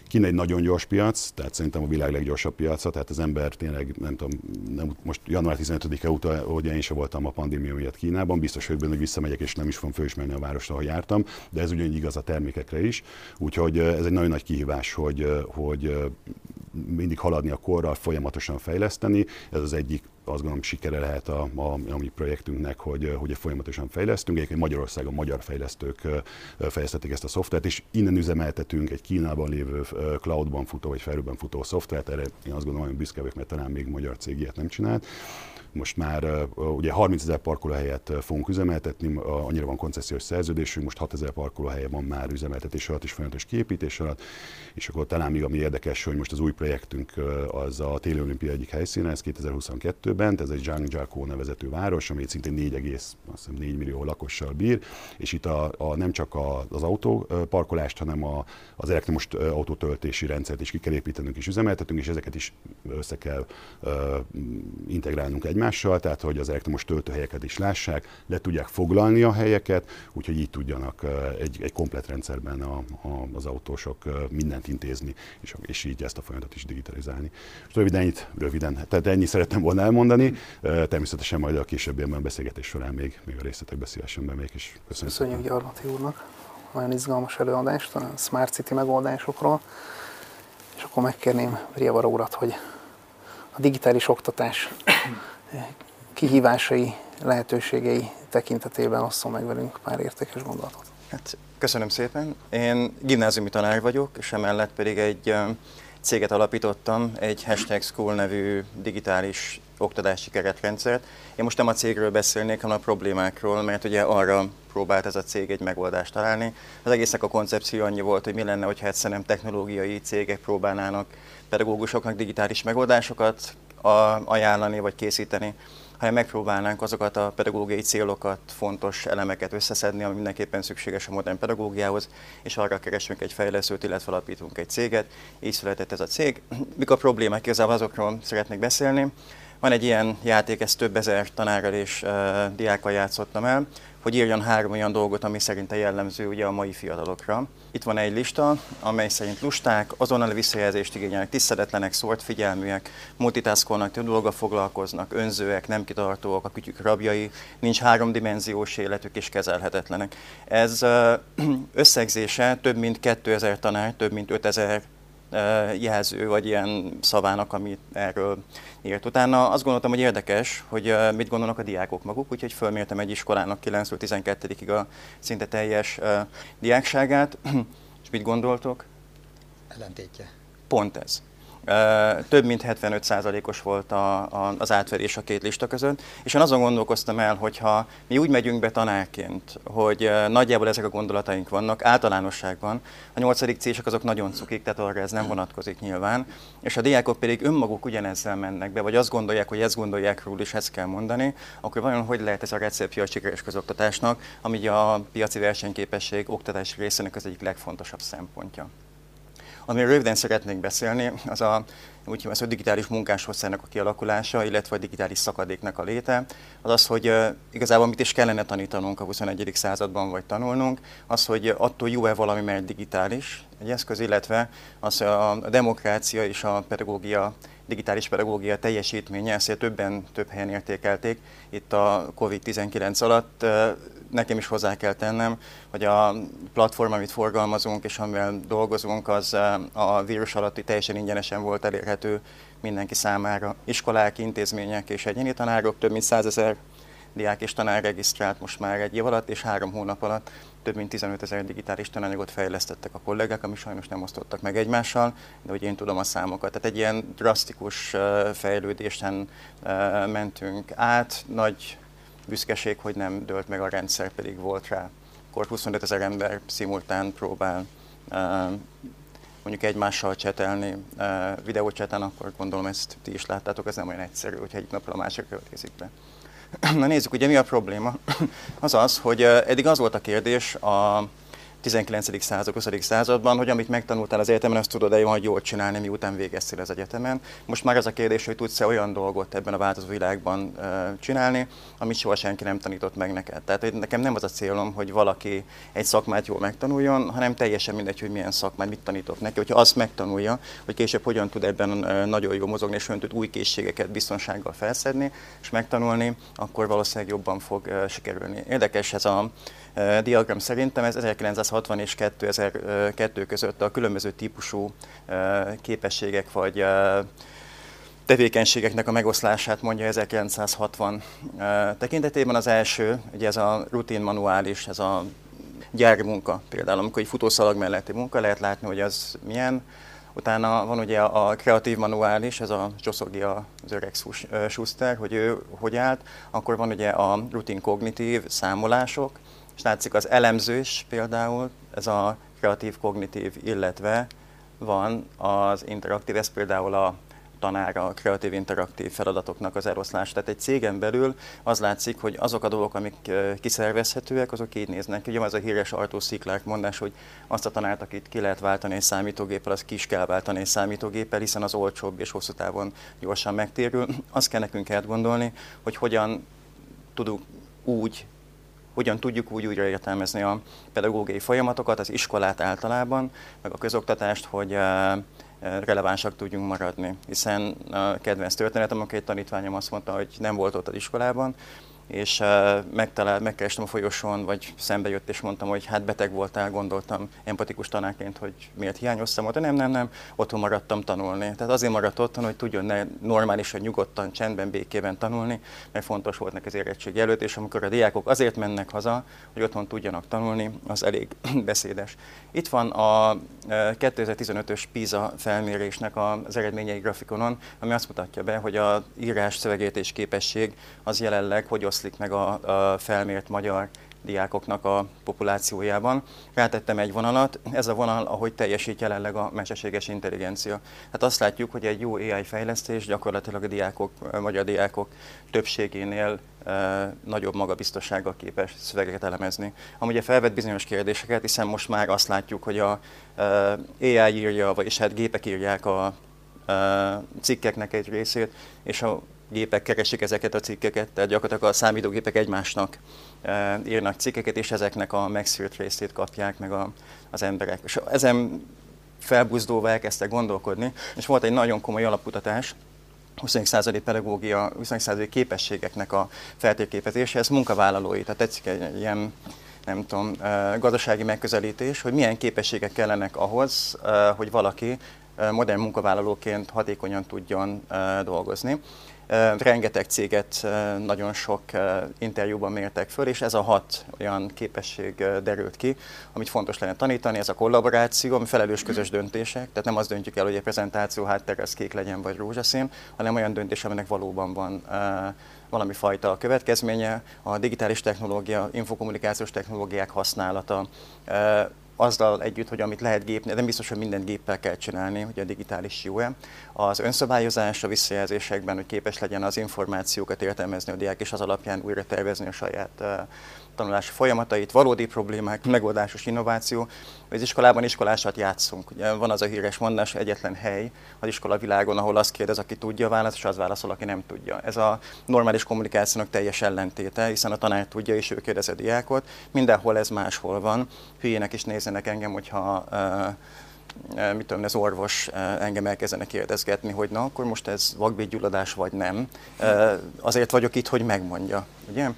Kína egy nagyon gyors piac, tehát szerintem a világ leggyorsabb piaca, tehát az ember tényleg, nem tudom, nem, most január 15-e óta, hogy én sem voltam a pandémia miatt Kínában, biztos vagyok benne, hogy visszamegyek és nem is fogom fölismerni a várost, ahol jártam, de ez ugyanígy igaz a termékekre is, úgyhogy ez egy nagyon nagy kihívás, hogy, hogy mindig haladni a korral, folyamatosan fejleszteni, ez az egyik azt gondolom sikere lehet a, a, a mi projektünknek, hogy, hogy folyamatosan fejlesztünk. Egyébként Magyarországon magyar fejlesztők fejlesztették ezt a szoftvert, és innen üzemeltetünk egy Kínában lévő cloudban futó vagy felhőben futó szoftvert. Erre én azt gondolom, hogy büszke vagyok, mert talán még magyar cég ilyet nem csinált. Most már ugye 30 ezer parkolóhelyet fogunk üzemeltetni, annyira van koncesziós szerződésünk, most 6 ezer parkolóhelye van már üzemeltetés alatt és folyamatos kiépítés alatt, és akkor talán még ami érdekes, hogy most az új projektünk az a téli olimpia egyik helyszíne, ez 2022-ben, ez egy Zhangjiakou nevezető város, ami szintén 4,4 millió lakossal bír, és itt a, a nem csak a, az autóparkolást, hanem a, az elektromos autótöltési rendszert is ki kell építenünk és üzemeltetünk, és ezeket is össze kell uh, integrálnunk egymással, tehát hogy az elektromos töltőhelyeket is lássák, le tudják foglalni a helyeket, úgyhogy így tudjanak egy, egy komplet rendszerben a, a, az autósok mindent intézni, és, és így ezt a folyamatot is digitalizálni. És röviden ennyit, röviden, tehát ennyi szerettem volna elmondani, természetesen majd a későbbiekben beszélgetés során még, még a részletekbe szívesen bemék, és köszönjük. Köszönjük Gyarmati úrnak nagyon izgalmas előadást a Smart City megoldásokról, és akkor megkérném Riavar urat, hogy a digitális oktatás kihívásai, lehetőségei tekintetében osszon meg velünk pár értékes gondolatot. Hát, köszönöm szépen. Én gimnáziumi tanár vagyok, és emellett pedig egy céget alapítottam, egy Hashtag School nevű digitális oktatási keretrendszert. Én most nem a cégről beszélnék, hanem a problémákról, mert ugye arra próbált ez a cég egy megoldást találni. Az egésznek a koncepció annyi volt, hogy mi lenne, hogyha egyszerűen technológiai cégek próbálnának pedagógusoknak digitális megoldásokat ajánlani vagy készíteni, hanem megpróbálnánk azokat a pedagógiai célokat, fontos elemeket összeszedni, ami mindenképpen szükséges a modern pedagógiához, és arra keresünk egy fejlesztőt, illetve alapítunk egy céget. Így született ez a cég. Mik a problémák? Igazából azokról szeretnék beszélni. Van egy ilyen játék, ezt több ezer tanárral és uh, diákkal játszottam el, hogy írjon három olyan dolgot, ami szerinte jellemző ugye a mai fiatalokra. Itt van egy lista, amely szerint lusták, azonnal visszajelzést igényelnek, tiszteletlenek, szólt figyelműek, multitaskolnak, több dolga foglalkoznak, önzőek, nem kitartóak, a kütyük rabjai, nincs háromdimenziós életük és kezelhetetlenek. Ez összegzése több mint 2000 tanár, több mint 5000 jelző, vagy ilyen szavának, amit erről írt. Utána azt gondoltam, hogy érdekes, hogy mit gondolnak a diákok maguk, úgyhogy fölmértem egy iskolának 9-12-ig a szinte teljes diákságát, és mit gondoltok? Ellentétje. Pont ez több mint 75%-os volt a, a, az átverés a két lista között, és én azon gondolkoztam el, hogyha mi úgy megyünk be tanárként, hogy nagyjából ezek a gondolataink vannak, általánosságban, a nyolcadik cések azok nagyon cukik, tehát arra ez nem vonatkozik nyilván, és a diákok pedig önmaguk ugyanezzel mennek be, vagy azt gondolják, hogy ezt gondolják róla, és ezt kell mondani, akkor vajon hogy lehet ez a receptje a sikeres közoktatásnak, ami a piaci versenyképesség oktatási részének az egyik legfontosabb szempontja. Amiről röviden szeretnék beszélni, az a úgy hívom, a digitális munkáshozszernek a kialakulása, illetve a digitális szakadéknak a léte, az az, hogy igazából mit is kellene tanítanunk a 21. században, vagy tanulnunk, az, hogy attól jó-e valami, mert digitális egy eszköz, illetve az a demokrácia és a pedagógia digitális pedagógia teljesítménye, ezt többen több helyen értékelték itt a COVID-19 alatt. Nekem is hozzá kell tennem, hogy a platform, amit forgalmazunk és amivel dolgozunk, az a vírus alatti teljesen ingyenesen volt elérhető mindenki számára. Iskolák, intézmények és egyéni tanárok több mint százezer diák és tanár regisztrált most már egy év alatt, és három hónap alatt több mint 15 ezer digitális tananyagot fejlesztettek a kollégák, ami sajnos nem osztottak meg egymással, de hogy én tudom a számokat. Tehát egy ilyen drasztikus fejlődésen mentünk át, nagy büszkeség, hogy nem dőlt meg a rendszer, pedig volt rá. Akkor 25 ezer ember szimultán próbál mondjuk egymással csetelni videócseten, akkor gondolom ezt ti is láttátok, ez nem olyan egyszerű, hogyha egy napra a másik következik be. Na nézzük, ugye mi a probléma? Az az, hogy eddig az volt a kérdés a 19. század, 20. században, hogy amit megtanultál az egyetemen, azt tudod-e majd jól csinálni, miután végeztél az egyetemen. Most már az a kérdés, hogy tudsz-e olyan dolgot ebben a változó világban csinálni, amit soha senki nem tanított meg neked. Tehát nekem nem az a célom, hogy valaki egy szakmát jól megtanuljon, hanem teljesen mindegy, hogy milyen szakmát, mit tanítok neki. Hogyha azt megtanulja, hogy később hogyan tud ebben nagyon jó mozogni, és hogyan tud új készségeket biztonsággal felszedni, és megtanulni, akkor valószínűleg jobban fog sikerülni. Érdekes ez a diagram szerintem ez 1960 és 2002 között a különböző típusú képességek vagy tevékenységeknek a megoszlását mondja 1960 tekintetében. Az első, ugye ez a rutin manuális, ez a gyármunka például, amikor egy futószalag melletti munka, lehet látni, hogy az milyen. Utána van ugye a kreatív manuális, ez a Csoszoggi az öreg Schuster, hogy ő hogy állt. Akkor van ugye a rutin kognitív számolások, és látszik az elemzős például, ez a kreatív, kognitív, illetve van az interaktív, ez például a tanára a kreatív interaktív feladatoknak az eloszlás. Tehát egy cégen belül az látszik, hogy azok a dolgok, amik kiszervezhetőek, azok így néznek. Ugye az a híres Arthur C. mondás, hogy azt a tanárt, akit ki lehet váltani egy számítógéppel, azt ki is kell váltani egy számítógéppel, hiszen az olcsóbb és hosszú távon gyorsan megtérül. Azt kell nekünk átgondolni, hogy hogyan tudunk úgy hogyan tudjuk úgy újra értelmezni a pedagógiai folyamatokat, az iskolát általában, meg a közoktatást, hogy eh, eh, relevánsak tudjunk maradni. Hiszen a kedvenc történetem, amikor egy tanítványom azt mondta, hogy nem volt ott az iskolában, és megtalált, megkerestem a folyosón, vagy szembe jött, és mondtam, hogy hát beteg voltál, gondoltam empatikus tanárként, hogy miért hiányoztam, de nem, nem, nem, otthon maradtam tanulni. Tehát azért maradt otthon, hogy tudjon ne normálisan, nyugodtan, csendben, békében tanulni, mert fontos volt neki az érettség előtt, és amikor a diákok azért mennek haza, hogy otthon tudjanak tanulni, az elég beszédes. Itt van a 2015-ös PISA felmérésnek az eredményei grafikonon, ami azt mutatja be, hogy a írás, szövegértés képesség az jelenleg hogy oszlik meg a, a felmért magyar diákoknak a populációjában. Rátettem egy vonalat, ez a vonal, ahogy teljesít jelenleg a mesterséges intelligencia. Hát azt látjuk, hogy egy jó AI fejlesztés gyakorlatilag a diákok, a magyar diákok többségénél e, nagyobb magabiztossággal képes szövegeket elemezni. Amúgy felvet bizonyos kérdéseket, hiszen most már azt látjuk, hogy a e, AI írja, vagyis hát gépek írják a e, cikkeknek egy részét, és a gépek keresik ezeket a cikkeket, tehát gyakorlatilag a számítógépek egymásnak e, írnak cikkeket, és ezeknek a megszűrt részét kapják meg a, az emberek. És ezen felbuzdulva elkezdtek gondolkodni, és volt egy nagyon komoly alapkutatás, 20. századi pedagógia, 20. századi képességeknek a feltérképezése, ez munkavállalói, tehát tetszik egy ilyen nem tudom, e, gazdasági megközelítés, hogy milyen képességek kellenek ahhoz, e, hogy valaki modern munkavállalóként hatékonyan tudjon dolgozni. Rengeteg céget nagyon sok interjúban mértek föl, és ez a hat olyan képesség derült ki, amit fontos lenne tanítani, ez a kollaboráció, ami felelős közös döntések, tehát nem azt döntjük el, hogy a prezentáció háttere az kék legyen vagy rózsaszín, hanem olyan döntés, aminek valóban van valami fajta következménye, a digitális technológia, infokommunikációs technológiák használata, azzal együtt, hogy amit lehet gépnél, nem biztos, hogy mindent géppel kell csinálni, hogy a digitális jó-e. Az önszabályozás a visszajelzésekben, hogy képes legyen az információkat értelmezni a diák, és az alapján újra tervezni a saját tanulási folyamatait, valódi problémák, megoldásos innováció. Az iskolában iskolásat játszunk. Ugye van az a híres mondás, egyetlen hely az iskola világon, ahol azt kérdez, aki tudja a választ, és az válaszol, aki nem tudja. Ez a normális kommunikációnak teljes ellentéte, hiszen a tanár tudja, és ő kérdez a diákot. Mindenhol ez máshol van. Hülyének is nézzenek engem, hogyha uh, mit tudom, az orvos engem elkezdene kérdezgetni, hogy na, akkor most ez vakvédgyulladás vagy nem. Azért vagyok itt, hogy megmondja, ugye?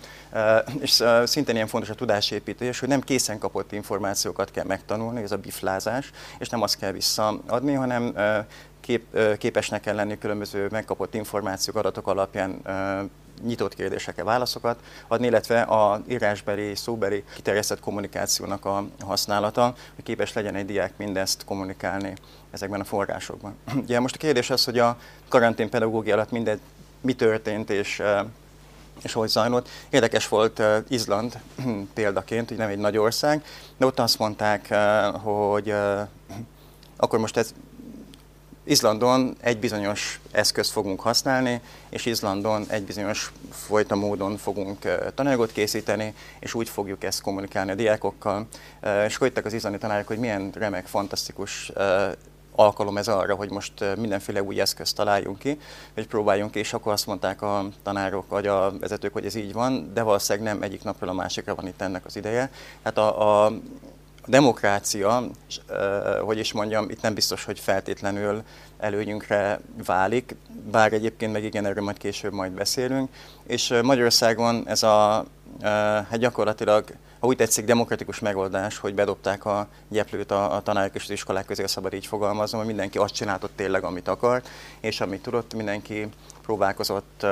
És szintén ilyen fontos a tudásépítés, hogy nem készen kapott információkat kell megtanulni, ez a biflázás, és nem azt kell visszaadni, hanem kép, képesnek kell lenni különböző megkapott információk, adatok alapján nyitott kérdésekre válaszokat adni, illetve a írásbeli, szóbeli kiterjesztett kommunikációnak a használata, hogy képes legyen egy diák mindezt kommunikálni ezekben a forrásokban. Ugye most a kérdés az, hogy a karantén pedagógia alatt mindegy, mi történt és és hogy zajlott. Érdekes volt Izland példaként, hogy nem egy nagy ország, de ott azt mondták, hogy akkor most ez Izlandon egy bizonyos eszközt fogunk használni, és Izlandon egy bizonyos folyta módon fogunk tananyagot készíteni, és úgy fogjuk ezt kommunikálni a diákokkal. És akkor az izlandi tanárok, hogy milyen remek, fantasztikus alkalom ez arra, hogy most mindenféle új eszközt találjunk ki, hogy próbáljunk ki, és akkor azt mondták a tanárok vagy a vezetők, hogy ez így van, de valószínűleg nem egyik napról a másikra van itt ennek az ideje. Hát a, a demokrácia, és, hogy is mondjam, itt nem biztos, hogy feltétlenül előnyünkre válik, bár egyébként meg igen, erről majd később majd beszélünk. És Magyarországon ez a, hát gyakorlatilag, ha úgy tetszik, demokratikus megoldás, hogy bedobták a gyeplőt a, a tanárok és az iskolák közé, szabad így fogalmazom, hogy mindenki azt csináltott tényleg, amit akart, és amit tudott, mindenki próbálkozott,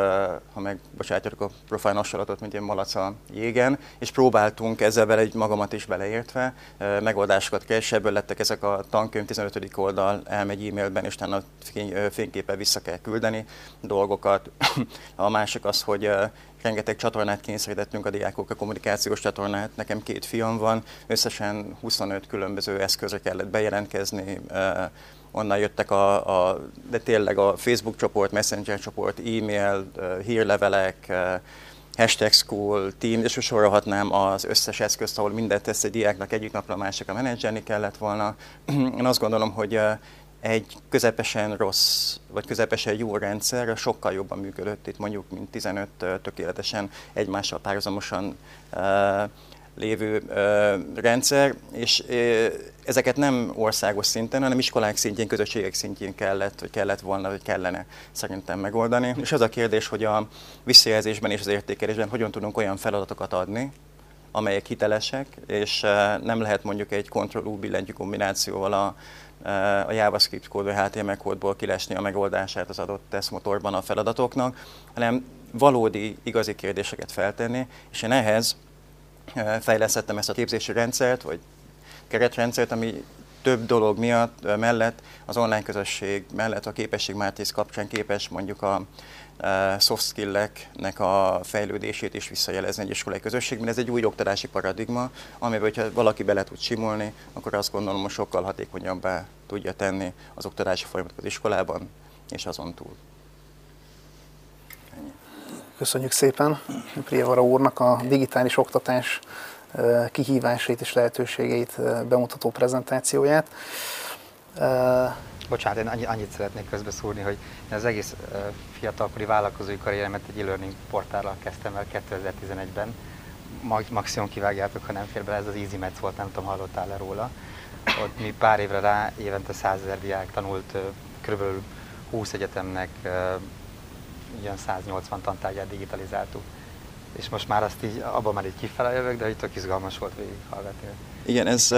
ha meg bocsátjátok a hasonlatot, mint ilyen malac a jégen, és próbáltunk ezzel bele egy magamat is beleértve megoldásokat keresni, ebből lettek ezek a tankönyv 15. oldal, elmegy e-mailben, és utána fényképpel vissza kell küldeni dolgokat. A másik az, hogy rengeteg csatornát kényszerítettünk a diákok, a kommunikációs csatornát. Nekem két fiam van, összesen 25 különböző eszközre kellett bejelentkezni, onnan jöttek a, a, de tényleg a Facebook csoport, Messenger csoport, e-mail, hírlevelek, hashtag school, team, és sorolhatnám az összes eszközt, ahol mindent tesz egy diáknak egyik napra a másikra menedzselni kellett volna. Én azt gondolom, hogy egy közepesen rossz, vagy közepesen jó rendszer sokkal jobban működött itt mondjuk, mint 15 tökéletesen egymással párhuzamosan lévő rendszer, és ezeket nem országos szinten, hanem iskolák szintjén, közösségek szintjén kellett, vagy kellett volna, vagy kellene szerintem megoldani. És az a kérdés, hogy a visszajelzésben és az értékelésben hogyan tudunk olyan feladatokat adni, amelyek hitelesek, és nem lehet mondjuk egy Ctrl-U billentyű kombinációval a, a JavaScript kód vagy HTML kódból kilesni a megoldását az adott tesztmotorban a feladatoknak, hanem valódi, igazi kérdéseket feltenni, és én ehhez fejlesztettem ezt a képzési rendszert, vagy keretrendszert, ami több dolog miatt mellett, az online közösség mellett a képességmártész kapcsán képes mondjuk a soft skill-eknek a fejlődését is visszajelezni egy iskolai közösségben. Ez egy új oktatási paradigma, amiben, hogyha valaki bele tud simulni, akkor azt gondolom, hogy sokkal hatékonyabbá tudja tenni az oktatási folyamatot az iskolában és azon túl. Köszönjük szépen Prievara úrnak a digitális oktatás kihívásait és lehetőségeit bemutató prezentációját. Bocsánat, én annyit szeretnék közbeszúrni, hogy én az egész fiatalkori vállalkozói karrieremet egy e-learning portállal kezdtem el 2011-ben. Maximum kivágjátok, ha nem fér bele, ez az EasyMets volt, nem tudom, hallottál-e róla. Ott mi pár évre rá évente 100 ezer diák tanult, kb. 20 egyetemnek ilyen 180 tantárgyát digitalizáltuk. És most már azt így, abban már így kifele jövök, de itt tök izgalmas volt végighallgatni. Igen, ez,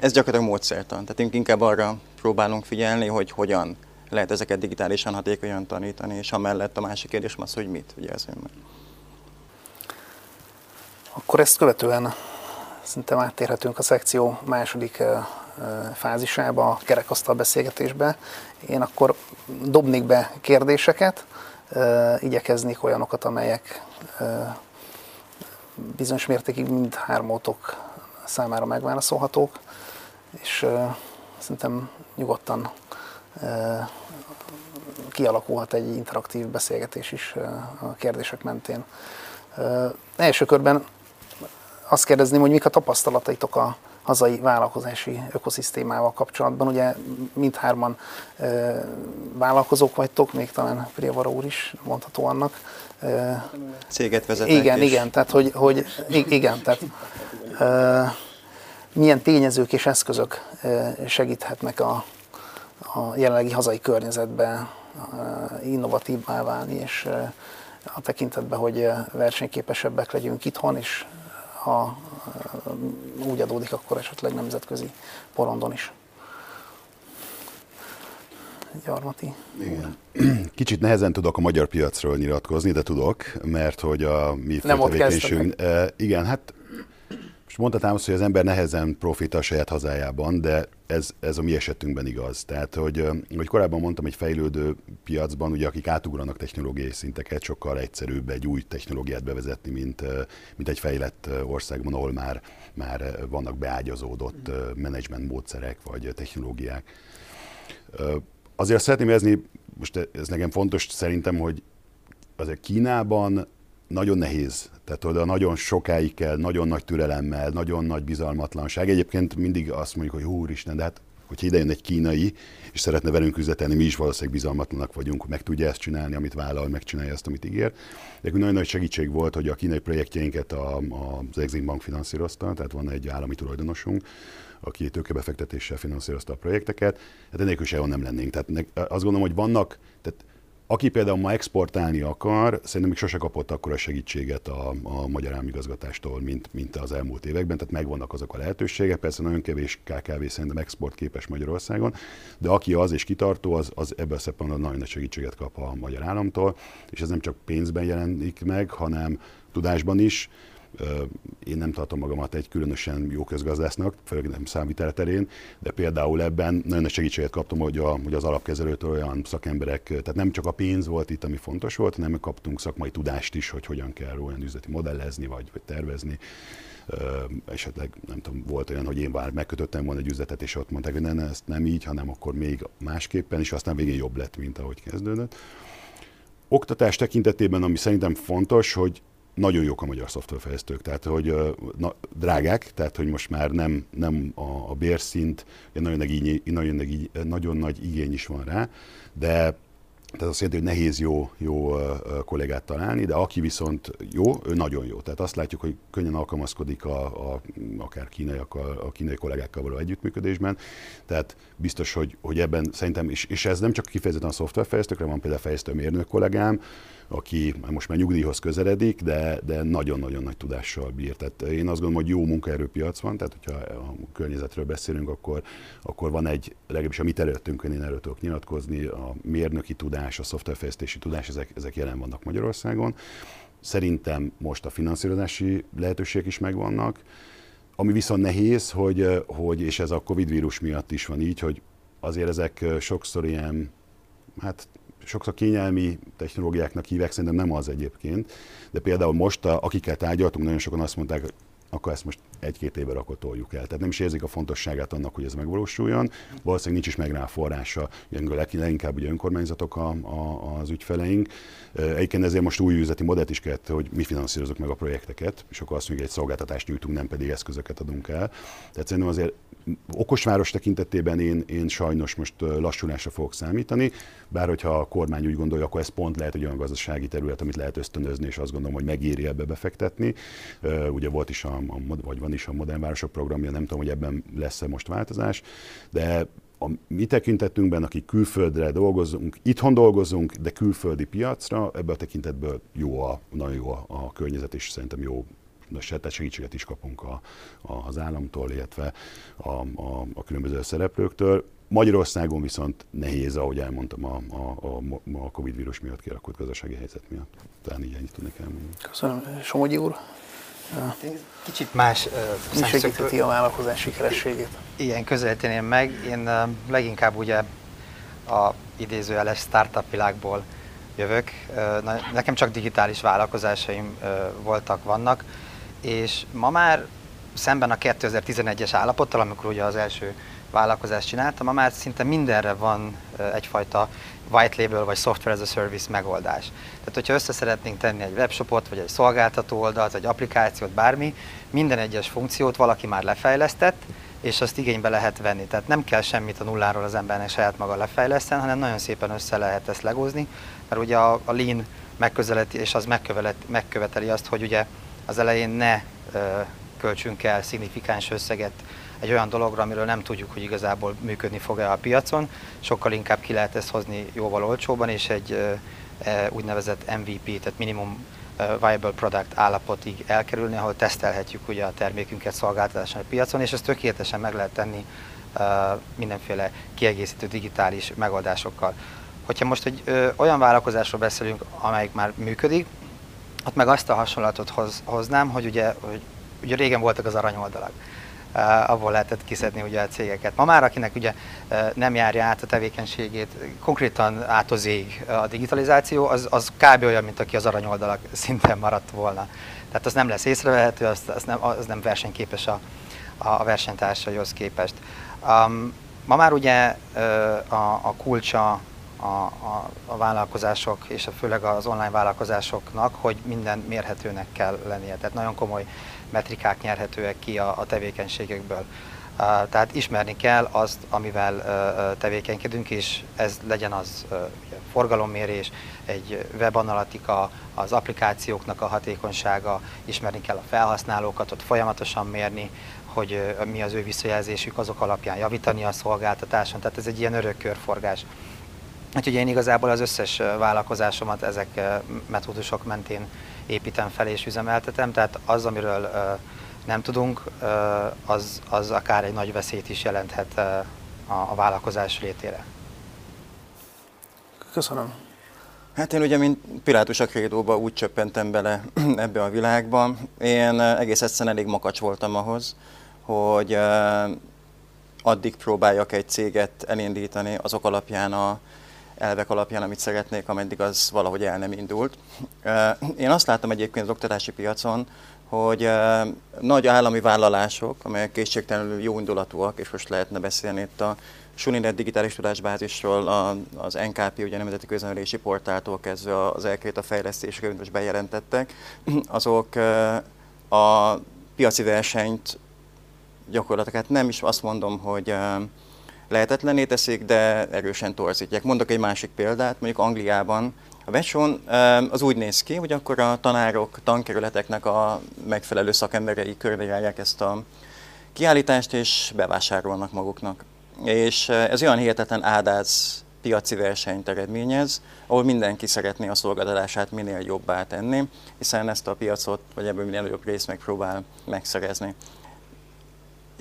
ez gyakorlatilag módszertan. Tehát inkább arra próbálunk figyelni, hogy hogyan lehet ezeket digitálisan hatékonyan tanítani, és amellett a másik kérdés az, hogy mit, ugye ez meg. Akkor ezt követően szerintem áttérhetünk a szekció második fázisába, a kerekasztal beszélgetésbe. Én akkor dobnék be kérdéseket, igyekeznék olyanokat, amelyek bizonyos mértékig mind hármótok számára megválaszolhatók, és szerintem nyugodtan kialakulhat egy interaktív beszélgetés is a kérdések mentén. Első körben azt kérdezném, hogy mik a tapasztalataitok a hazai vállalkozási ökoszisztémával kapcsolatban. Ugye mindhárman vállalkozók vagytok, még talán Priavara úr is mondható annak. Céget vezetnek Igen, is. igen, tehát hogy, hogy igen, tehát milyen tényezők és eszközök segíthetnek a, a jelenlegi hazai környezetben innovatívvá válni, és a tekintetben, hogy versenyképesebbek legyünk itthon, és ha úgy adódik, akkor esetleg nemzetközi porondon is. Gyarmati. Igen. Kicsit nehezen tudok a magyar piacról nyilatkozni, de tudok, mert hogy a mi Nem ott tevékenységünk... Igen, hát most mondhatám azt, hogy az ember nehezen profita a saját hazájában, de ez, ez a mi esetünkben igaz. Tehát, hogy, hogy korábban mondtam, egy fejlődő piacban, ugye akik átugranak technológiai szinteket, sokkal egyszerűbb egy új technológiát bevezetni, mint, mint egy fejlett országban, ahol már, már vannak beágyazódott menedzsment módszerek vagy technológiák. Azért szeretném érezni, most ez nekem fontos szerintem, hogy azért Kínában nagyon nehéz, tehát oda nagyon sokáig kell, nagyon nagy türelemmel, nagyon nagy bizalmatlanság. Egyébként mindig azt mondjuk, hogy úristen, de hát hogyha idejön egy kínai, és szeretne velünk üzletelni, mi is valószínűleg bizalmatlanak vagyunk, meg tudja ezt csinálni, amit vállal, megcsinálja azt, amit ígér. De nagyon nagy segítség volt, hogy a kínai projektjeinket a, az Exim Bank finanszírozta, tehát van egy állami tulajdonosunk, aki tőkebefektetéssel finanszírozta a projekteket, hát enélkül sehol nem lennénk. Tehát azt gondolom, hogy vannak, tehát aki például ma exportálni akar, szerintem még sose kapott akkor a segítséget a, a magyar államigazgatástól, mint, mint az elmúlt években, tehát megvannak azok a lehetőségek, persze nagyon kevés KKV szerintem exportképes Magyarországon, de aki az és kitartó, az, az ebben a szempontból nagyon nagy segítséget kap a magyar államtól, és ez nem csak pénzben jelenik meg, hanem tudásban is, én nem tartom magamat egy különösen jó közgazdásznak, főleg nem számvitel terén, de például ebben nagyon nagy segítséget kaptam, hogy, a, hogy az alapkezelőtől olyan szakemberek, tehát nem csak a pénz volt itt, ami fontos volt, hanem kaptunk szakmai tudást is, hogy hogyan kell olyan üzleti modellezni, vagy, vagy tervezni. Esetleg nem tudom, volt olyan, hogy én már megkötöttem volna egy üzletet, és ott mondták, hogy ne, ne, ezt nem így, hanem akkor még másképpen, és aztán végén jobb lett, mint ahogy kezdődött. Oktatás tekintetében, ami szerintem fontos, hogy nagyon jók a magyar szoftverfejlesztők, tehát hogy na, drágák, tehát hogy most már nem, nem a, a bérszint, nagyon nagy, nagyon, nagy, nagyon nagy igény is van rá, de tehát azt jelenti, hogy nehéz jó, jó kollégát találni, de aki viszont jó, ő nagyon jó. Tehát azt látjuk, hogy könnyen alkalmazkodik a, a, akár kínaiakkal, a kínai kollégákkal való együttműködésben. Tehát biztos, hogy, hogy ebben szerintem, és, és ez nem csak kifejezetten a szoftverfejlesztőkre, van például fejlesztő mérnök kollégám, aki most már nyugdíjhoz közeledik, de, de nagyon-nagyon nagy tudással bír. Tehát én azt gondolom, hogy jó munkaerőpiac van, tehát hogyha a környezetről beszélünk, akkor, akkor van egy, legalábbis a mit előttünkön én erről tudok nyilatkozni, a mérnöki tudás, a szoftverfejlesztési tudás, ezek, ezek jelen vannak Magyarországon. Szerintem most a finanszírozási lehetőségek is megvannak. Ami viszont nehéz, hogy, hogy és ez a Covid vírus miatt is van így, hogy azért ezek sokszor ilyen, hát sokszor kényelmi technológiáknak hívják, szerintem nem az egyébként, de például most, a, akikkel tárgyaltunk, nagyon sokan azt mondták, akkor ezt most egy-két éve akkor el. Tehát nem is érzik a fontosságát annak, hogy ez megvalósuljon. Valószínűleg nincs is meg rá forrása, leginkább ugye önkormányzatok a, a, az ügyfeleink. Egyébként ezért most új üzleti modellt is kellett, hogy mi finanszírozunk meg a projekteket, és akkor azt mondjuk, egy szolgáltatást nyújtunk, nem pedig eszközöket adunk el. Tehát szerintem azért okosváros tekintetében én, én sajnos most lassulásra fogok számítani, bár hogyha a kormány úgy gondolja, akkor ez pont lehet egy olyan gazdasági terület, amit lehet ösztönözni, és azt gondolom, hogy megéri ebbe befektetni. Ugye volt is a, a vagy van is a Modern Városok programja, nem tudom, hogy ebben lesz-e most változás, de a mi tekintetünkben, akik külföldre dolgozunk, itthon dolgozunk, de külföldi piacra, ebben a tekintetből jó a, nagyon jó a, a környezet, és szerintem jó segítséget is kapunk a, a, az államtól, illetve a, a, a különböző szereplőktől. Magyarországon viszont nehéz, ahogy elmondtam, a, a, a, a Covid vírus miatt kialakult gazdasági helyzet miatt. Talán így ennyit tudnék elmondani. Köszönöm. Somogyi úr? Kicsit más uh, Mi segítheti a vállalkozás sikerességét? Igen, közelíteném meg. Én uh, leginkább ugye a idézőjeles startup világból jövök. Uh, nekem csak digitális vállalkozásaim uh, voltak, vannak, és ma már szemben a 2011-es állapottal, amikor ugye az első vállalkozást csináltam, ma már szinte mindenre van egyfajta white label vagy software as a service megoldás. Tehát, hogyha össze szeretnénk tenni egy webshopot, vagy egy szolgáltató oldalt, egy applikációt, bármi, minden egyes funkciót valaki már lefejlesztett, és azt igénybe lehet venni. Tehát nem kell semmit a nulláról az embernek saját maga lefejleszten, hanem nagyon szépen össze lehet ezt legózni, mert ugye a, a lean megközelítés az megköveteli azt, hogy ugye az elején ne költsünk el szignifikáns összeget egy olyan dologra, amiről nem tudjuk, hogy igazából működni fog-e a piacon. Sokkal inkább ki lehet ezt hozni jóval olcsóban, és egy úgynevezett MVP, tehát minimum viable product állapotig elkerülni, ahol tesztelhetjük ugye a termékünket szolgáltatáson a piacon, és ezt tökéletesen meg lehet tenni mindenféle kiegészítő digitális megoldásokkal. Hogyha most egy olyan vállalkozásról beszélünk, amelyik már működik, ott meg azt a hasonlatot hoz, hoznám, hogy ugye, hogy ugye régen voltak az aranyoldalak. Uh, abból lehetett kiszedni ugye a cégeket. Ma már, akinek ugye uh, nem járja át a tevékenységét, konkrétan át az ég a digitalizáció, az, az kb. olyan, mint aki az aranyoldalak szinten maradt volna. Tehát az nem lesz észrevehető, az, az, nem, az nem versenyképes a, a versenytársaihoz képest. Um, ma már ugye uh, a, a kulcsa a, a, a vállalkozások, és főleg az online vállalkozásoknak, hogy minden mérhetőnek kell lennie. Tehát nagyon komoly metrikák nyerhetőek ki a, a tevékenységekből. Tehát ismerni kell azt, amivel tevékenykedünk, és ez legyen az forgalommérés, egy webanalitika, az applikációknak a hatékonysága, ismerni kell a felhasználókat, ott folyamatosan mérni, hogy mi az ő visszajelzésük, azok alapján javítani a szolgáltatáson. Tehát ez egy ilyen örök körforgás. Úgyhogy én igazából az összes vállalkozásomat ezek metódusok mentén építem fel és üzemeltetem, tehát az, amiről nem tudunk, az, az akár egy nagy veszélyt is jelenthet a vállalkozás létére. Köszönöm. Hát én ugye, mint Pilátus a krédóba úgy csöppentem bele ebbe a világba. Én egész egyszerűen elég makacs voltam ahhoz, hogy addig próbáljak egy céget elindítani azok alapján a elvek alapján, amit szeretnék, ameddig az valahogy el nem indult. Én azt látom egyébként az oktatási piacon, hogy nagy állami vállalások, amelyek készségtelenül jó indulatúak, és most lehetne beszélni itt a Suninet digitális tudásbázisról, az NKP, ugye Nemzeti Köznevelési Portáltól kezdve az elkét a fejlesztésre, amit most bejelentettek, azok a piaci versenyt gyakorlatilag, hát nem is azt mondom, hogy lehetetlené teszik, de erősen torzítják. Mondok egy másik példát, mondjuk Angliában a Veson az úgy néz ki, hogy akkor a tanárok, tankerületeknek a megfelelő szakemberei körbejárják ezt a kiállítást, és bevásárolnak maguknak. És ez olyan hihetetlen ádáz piaci versenyt eredményez, ahol mindenki szeretné a szolgáltatását minél jobbá tenni, hiszen ezt a piacot, vagy ebből minél nagyobb részt megpróbál megszerezni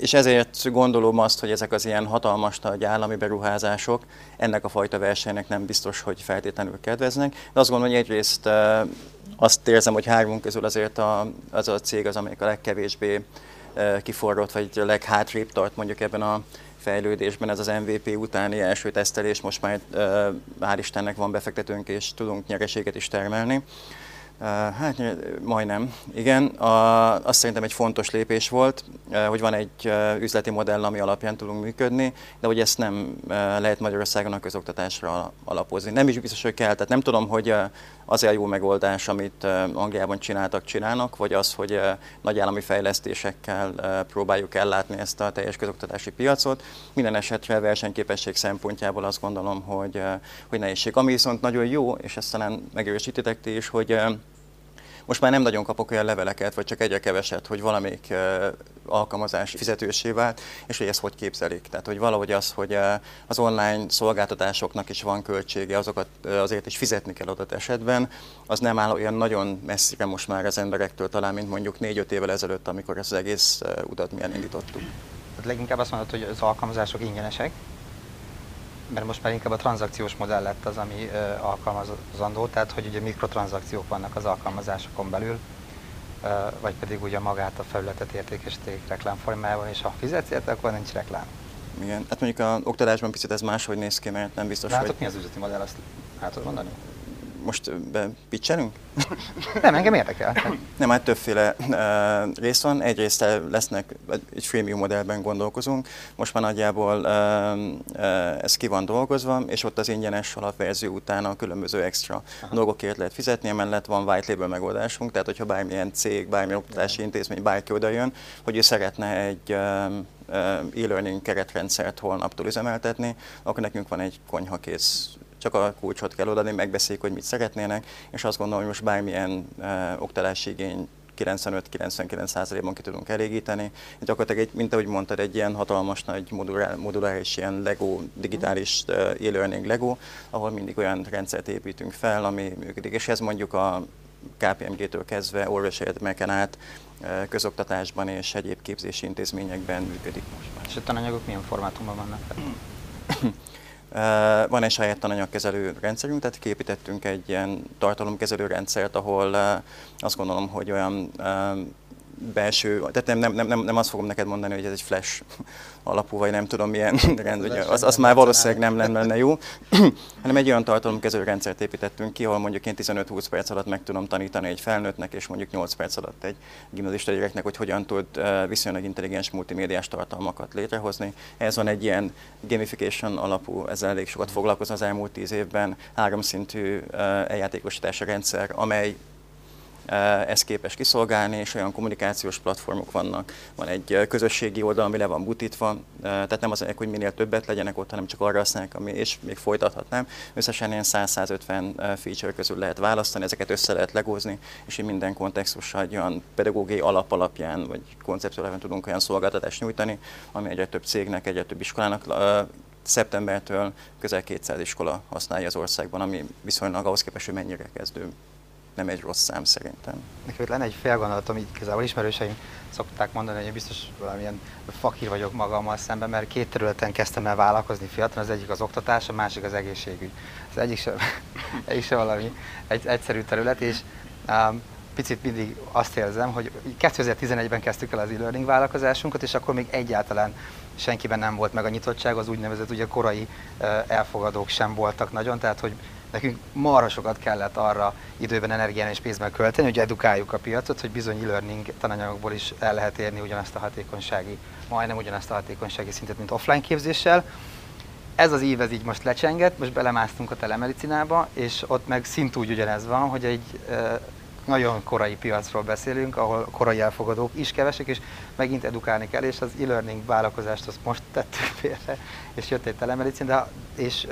és ezért gondolom azt, hogy ezek az ilyen hatalmas nagy állami beruházások ennek a fajta versenynek nem biztos, hogy feltétlenül kedveznek. De azt gondolom, hogy egyrészt azt érzem, hogy hármunk közül azért a, az a cég az, amelyik a legkevésbé kiforrott, vagy a leghátrébb tart mondjuk ebben a fejlődésben. Ez az MVP utáni első tesztelés, most már hál' Istennek van befektetőnk, és tudunk nyereséget is termelni. Hát majdnem, igen. A, azt szerintem egy fontos lépés volt, hogy van egy üzleti modell, ami alapján tudunk működni, de hogy ezt nem lehet Magyarországon a közoktatásra alapozni. Nem is biztos, hogy kell. Tehát nem tudom, hogy az a jó megoldás, amit Angliában csináltak, csinálnak, vagy az, hogy nagy állami fejlesztésekkel próbáljuk ellátni ezt a teljes közoktatási piacot. Minden esetre versenyképesség szempontjából azt gondolom, hogy, hogy nehézség. Ami viszont nagyon jó, és ezt talán megerősítitek ti is, hogy most már nem nagyon kapok olyan leveleket, vagy csak egyre keveset, hogy valamelyik alkalmazás fizetősé vált, és hogy ezt hogy képzelik. Tehát, hogy valahogy az, hogy az online szolgáltatásoknak is van költsége, azokat azért is fizetni kell adott esetben, az nem áll olyan nagyon messzire most már az emberektől, talán mint mondjuk 4-5 évvel ezelőtt, amikor ezt az egész utat milyen indítottuk. Tehát leginkább azt mondod, hogy az alkalmazások ingyenesek, mert most már inkább a tranzakciós modell lett az, ami alkalmazandó, tehát hogy ugye mikrotranzakciók vannak az alkalmazásokon belül, vagy pedig ugye magát a felületet értékesítik reklámformájában, és ha fizetsz érte, akkor nincs reklám. Igen, hát mondjuk a oktatásban picit ez máshogy néz ki, mert nem biztos, Látok, hogy... mi az üzleti modell, azt hát tudod mondani? Most bepicselünk? Nem, engem érdekel. Nem, hát többféle uh, rész van. Egyrészt lesznek, egy freemium modellben gondolkozunk, most már nagyjából uh, uh, ez ki van dolgozva, és ott az ingyenes alapverzió után a különböző extra Aha. dolgokért lehet fizetni, emellett van white label megoldásunk, tehát hogyha bármilyen cég, bármilyen oktatási intézmény, bárki oda jön, hogy ő szeretne egy e-learning keretrendszert holnaptól üzemeltetni, akkor nekünk van egy konyhakész csak a kulcsot kell odaadni, megbeszéljük, hogy mit szeretnének, és azt gondolom, hogy most bármilyen uh, oktatási igény 95-99%-ban ki tudunk elégíteni. Gyakorlatilag, egy, mint ahogy mondtad, egy ilyen hatalmas nagy moduláris ilyen Lego, digitális uh, e-learning Lego, ahol mindig olyan rendszert építünk fel, ami működik. És ez mondjuk a KPMG-től kezdve orvosi egyetemeken át közoktatásban és egyéb képzési intézményekben működik most már. És a tananyagok milyen formátumban vannak? Van egy saját tananyagkezelő rendszerünk, tehát képítettünk egy ilyen tartalomkezelő rendszert, ahol azt gondolom, hogy olyan belső, tehát nem, nem, nem, nem azt fogom neked mondani, hogy ez egy flash alapú, vagy nem tudom milyen rend, ugye, az, az már valószínűleg nem lenne, lenne jó, hanem egy olyan tartalomkezelő rendszert építettünk ki, ahol mondjuk én 15-20 perc alatt meg tudom tanítani egy felnőttnek, és mondjuk 8 perc alatt egy gimnazista gyereknek, hogy hogyan tud viszonylag intelligens multimédiás tartalmakat létrehozni. Ez van egy ilyen gamification alapú, ezzel elég sokat foglalkozom az elmúlt 10 évben, háromszintű eljátékosítási rendszer, amely ezt képes kiszolgálni, és olyan kommunikációs platformok vannak. Van egy közösségi oldal, ami le van butítva, tehát nem az, hogy minél többet legyenek ott, hanem csak arra használják, ami, és még folytathatnám. Összesen ilyen 100-150 feature közül lehet választani, ezeket össze lehet legózni, és így minden kontextussal egy olyan pedagógiai alap alapján, vagy konceptuálban tudunk olyan szolgáltatást nyújtani, ami egyre több cégnek, egyre több iskolának szeptembertől közel 200 iskola használja az országban, ami viszonylag ahhoz képest, hogy mennyire kezdő nem egy rossz szám szerintem. Nekem lenne egy fél gondolatom, így igazából ismerőseim szokták mondani, hogy én biztos valamilyen fakír vagyok magammal szemben, mert két területen kezdtem el vállalkozni fiatal, az egyik az oktatás, a másik az egészségügy. Az egyik sem, egyik sem valami egy, egyszerű terület, és um, picit mindig azt érzem, hogy 2011-ben kezdtük el az e-learning vállalkozásunkat, és akkor még egyáltalán senkiben nem volt meg a nyitottság, az úgynevezett ugye korai elfogadók sem voltak nagyon, tehát hogy nekünk marha sokat kellett arra időben, energián és pénzben költeni, hogy edukáljuk a piacot, hogy bizony e-learning tananyagokból is el lehet érni ugyanazt a hatékonysági, majdnem ugyanazt a hatékonysági szintet, mint offline képzéssel. Ez az év ez így most lecsengett, most belemásztunk a telemedicinába, és ott meg szintúgy ugyanez van, hogy egy nagyon korai piacról beszélünk, ahol korai elfogadók is kevesek, és megint edukálni kell, és az e-learning vállalkozást azt most tettük félre, és jött egy telemedicin, de és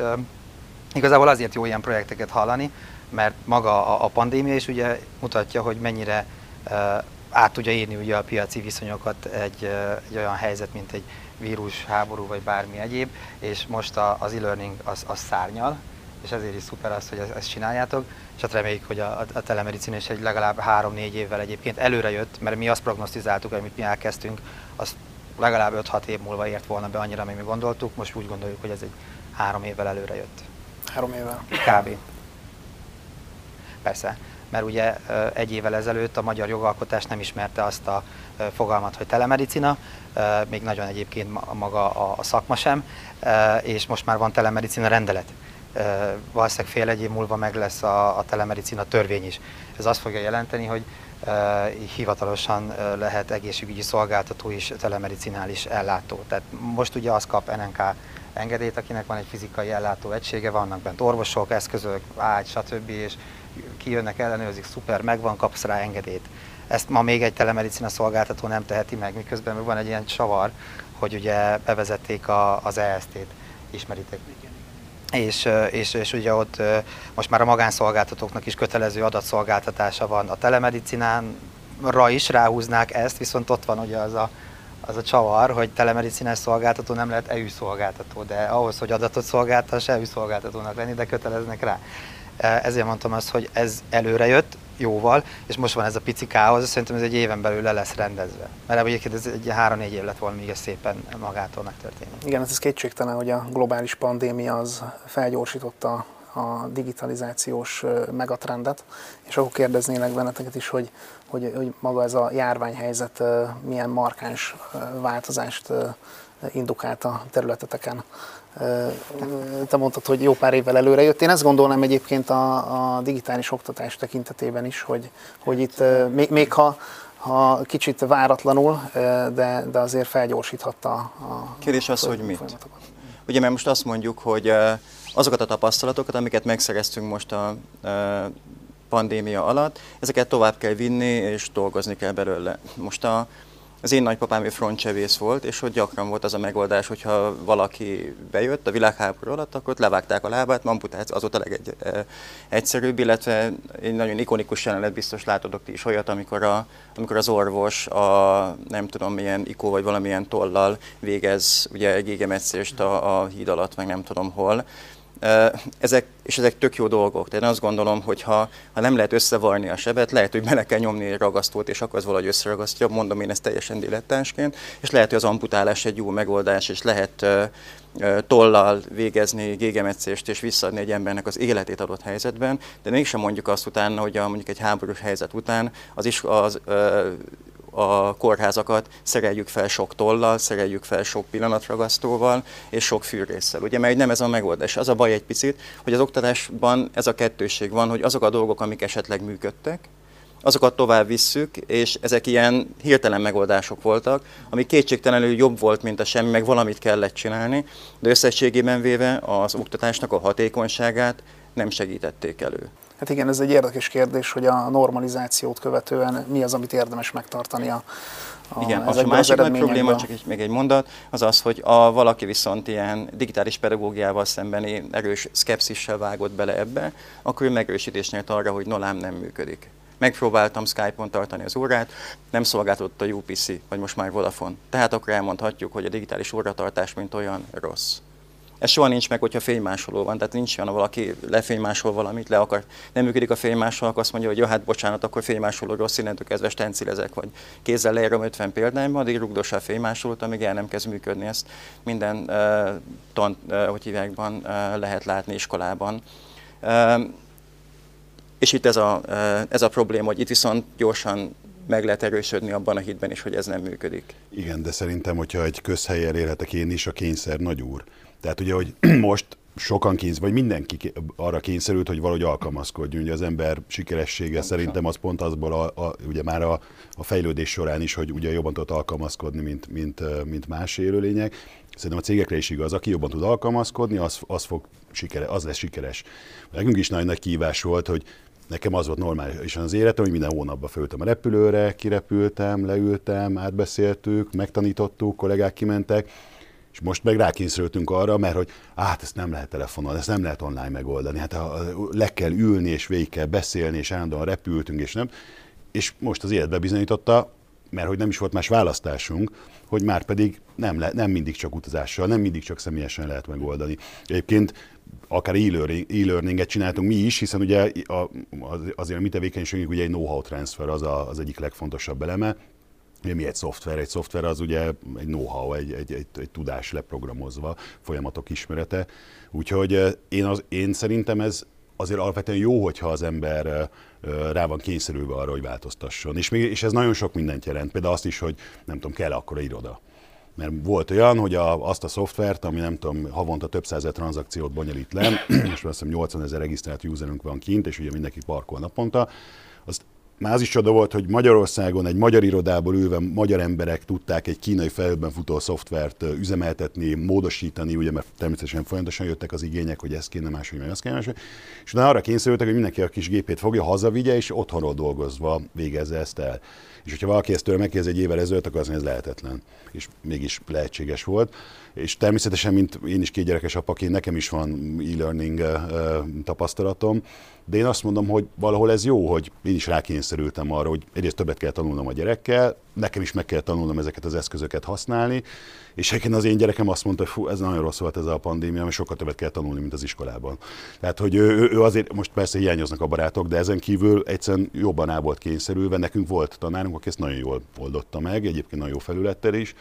Igazából azért jó ilyen projekteket hallani, mert maga a, a pandémia is ugye mutatja, hogy mennyire uh, át tudja írni ugye a piaci viszonyokat egy, uh, egy olyan helyzet, mint egy vírus, háború vagy bármi egyéb, és most a, az e-learning az, az szárnyal, és ezért is szuper az, hogy ezt, csináljátok, és hát reméljük, hogy a, a telemedicina is egy legalább három-négy évvel egyébként előre jött, mert mi azt prognosztizáltuk, amit mi elkezdtünk, azt legalább 5-6 év múlva ért volna be annyira, amit mi gondoltuk, most úgy gondoljuk, hogy ez egy három évvel előre jött. Három évvel. Kb. Persze, mert ugye egy évvel ezelőtt a magyar jogalkotás nem ismerte azt a fogalmat, hogy telemedicina, még nagyon egyébként maga a szakma sem, és most már van telemedicina rendelet. Valószínűleg fél egy év múlva meg lesz a, telemedicina törvény is. Ez azt fogja jelenteni, hogy hivatalosan lehet egészségügyi szolgáltató is telemedicinális ellátó. Tehát most ugye az kap NNK engedélyt, akinek van egy fizikai ellátó egysége, vannak bent orvosok, eszközök, ágy, stb. és kijönnek, ellenőrzik, szuper, megvan, kapsz rá engedélyt. Ezt ma még egy telemedicina szolgáltató nem teheti meg, miközben van egy ilyen csavar, hogy ugye bevezették a, az EST-t, ismeritek. És, és, és ugye ott most már a magánszolgáltatóknak is kötelező adatszolgáltatása van a telemedicinánra is ráhúznák ezt, viszont ott van ugye az a az a csavar, hogy telemedicinás szolgáltató nem lehet EU szolgáltató, de ahhoz, hogy adatot szolgáltass, EU szolgáltatónak lenni, de köteleznek rá. E, ezért mondtam azt, hogy ez előre jött jóval, és most van ez a pici káosz, szerintem ez egy éven belül le lesz rendezve. Mert egyébként ez egy három-négy év lett volna, míg ez szépen magától megtörténik. Igen, ez kétségtelen, hogy a globális pandémia az felgyorsította a digitalizációs megatrendet, és akkor kérdeznélek benneteket is, hogy, hogy, hogy maga ez a járványhelyzet milyen markáns változást indukált a területeteken. Te mondtad, hogy jó pár évvel előre jött. Én ezt gondolnám egyébként a, a digitális oktatás tekintetében is, hogy, hogy itt még, még ha, ha kicsit váratlanul, de, de azért felgyorsíthatta a Kérdés az, hogy mit? Ugye mert most azt mondjuk, hogy azokat a tapasztalatokat, amiket megszereztünk most a pandémia alatt, ezeket tovább kell vinni és dolgozni kell belőle. Most a, az én nagypapám ő frontcsevész volt, és hogy gyakran volt az a megoldás, hogyha valaki bejött a világháború alatt, akkor ott levágták a lábát, amputáció az volt a legegyszerűbb, illetve egy nagyon ikonikus jelenet biztos látodok ti is olyat, amikor, a, amikor az orvos a nem tudom milyen ikó vagy valamilyen tollal végez ugye egy égemetszést a, a híd alatt, meg nem tudom hol, ezek, és ezek tök jó dolgok. De én azt gondolom, hogy ha, ha nem lehet összevarni a sebet, lehet, hogy bele kell nyomni egy ragasztót, és akkor az valahogy összeragasztja, mondom én ezt teljesen dilettánsként, és lehet, hogy az amputálás egy jó megoldás, és lehet tollal végezni gégemetszést és visszaadni egy embernek az életét adott helyzetben, de mégsem mondjuk azt utána, hogy a, mondjuk egy háborús helyzet után az, is, az a kórházakat szereljük fel sok tollal, szereljük fel sok pillanatragasztóval és sok fűrészsel. Ugye, mert nem ez a megoldás. Az a baj egy picit, hogy az oktatásban ez a kettőség van, hogy azok a dolgok, amik esetleg működtek, azokat tovább visszük, és ezek ilyen hirtelen megoldások voltak, ami kétségtelenül jobb volt, mint a semmi, meg valamit kellett csinálni, de összességében véve az oktatásnak a hatékonyságát nem segítették elő. Hát igen, ez egy érdekes kérdés, hogy a normalizációt követően mi az, amit érdemes megtartani a, a Igen, az a másik nagy probléma, csak egy, még egy mondat, az az, hogy a valaki viszont ilyen digitális pedagógiával szembeni erős szkepszissel vágott bele ebbe, akkor ő megerősítés nyert arra, hogy nolám nem működik. Megpróbáltam Skype-on tartani az órát, nem szolgáltatott a UPC, vagy most már Vodafone. Tehát akkor elmondhatjuk, hogy a digitális óratartás, mint olyan rossz. Ez soha nincs meg, hogyha fénymásoló van, tehát nincs olyan, valaki lefénymásol valamit, le akar, nem működik a fénymásoló, akkor azt mondja, hogy jó, hát bocsánat, akkor fénymásoló rossz, innentől kezdve stencilezek, vagy kézzel leírom 50 példányban, addig rugdossa a fénymásolót, amíg el nem kezd működni. Ezt minden uh, tant, uh, hogy hívják, uh, lehet látni iskolában. Uh, és itt ez a, uh, ez a probléma, hogy itt viszont gyorsan meg lehet erősödni abban a hitben is, hogy ez nem működik. Igen, de szerintem, hogyha egy közhelyen élhetek én is, a kényszer nagy úr. Tehát ugye, hogy most sokan kényszer, vagy mindenki arra kényszerült, hogy valahogy alkalmazkodjon. Ugye az ember sikeressége Pontosan. szerintem az pont azból, a, a, ugye már a, a fejlődés során is, hogy ugye jobban tud alkalmazkodni, mint, mint, mint más élőlények. Szerintem a cégekre is igaz, aki jobban tud alkalmazkodni, az, az, fog sikere, az lesz sikeres. Nekünk is nagyon nagy kívás volt, hogy nekem az volt normálisan az életem, hogy minden hónapban föltem a repülőre, kirepültem, leültem, átbeszéltük, megtanítottuk, kollégák kimentek, és most meg rákényszerültünk arra, mert hogy hát ezt nem lehet telefonon, ezt nem lehet online megoldani. Hát le kell ülni, és végig kell beszélni, és állandóan repültünk, és nem. És most az életbe bizonyította, mert hogy nem is volt más választásunk, hogy már pedig nem, le, nem mindig csak utazással, nem mindig csak személyesen lehet megoldani. Egyébként akár e-learninget csináltunk mi is, hiszen ugye azért a mi tevékenységünk ugye egy know-how transfer az a, az egyik legfontosabb eleme, mi egy szoftver? Egy szoftver az ugye egy know-how, egy, egy, egy, egy tudás leprogramozva, folyamatok ismerete. Úgyhogy én, az, én szerintem ez azért alapvetően jó, hogyha az ember rá van kényszerülve arra, hogy változtasson. És, még, és ez nagyon sok mindent jelent. Például azt is, hogy nem tudom, kell akkora iroda. Mert volt olyan, hogy a, azt a szoftvert, ami nem tudom, havonta több százezer tranzakciót bonyolít le, most azt hiszem 80 ezer regisztrált userünk van kint, és ugye mindenki parkol naponta, már az is csoda volt, hogy Magyarországon egy magyar irodából ülve magyar emberek tudták egy kínai felhőben futó szoftvert üzemeltetni, módosítani, ugye, mert természetesen folyamatosan jöttek az igények, hogy ez kéne máshogy, meg azt kéne máshogy. És utána arra kényszerültek, hogy mindenki a kis gépét fogja, hazavigye, és otthonról dolgozva végezze ezt el. És hogyha valaki ezt tőle megkérdez egy évvel ezelőtt, akkor az ez lehetetlen. És mégis lehetséges volt. És természetesen, mint én is két gyerekes apaként, nekem is van e-learning tapasztalatom, de én azt mondom, hogy valahol ez jó, hogy én is rákényszerültem arra, hogy egyrészt többet kell tanulnom a gyerekkel, nekem is meg kell tanulnom ezeket az eszközöket használni, és egyébként az én gyerekem azt mondta, hogy fú, ez nagyon rossz volt ez a pandémia, mert sokkal többet kell tanulni, mint az iskolában. Tehát, hogy ő, ő azért, most persze hiányoznak a barátok, de ezen kívül egyszerűen jobban el volt kényszerülve. Nekünk volt tanárunk, aki ezt nagyon jól oldotta meg, egyébként nagyon jó felülettel is,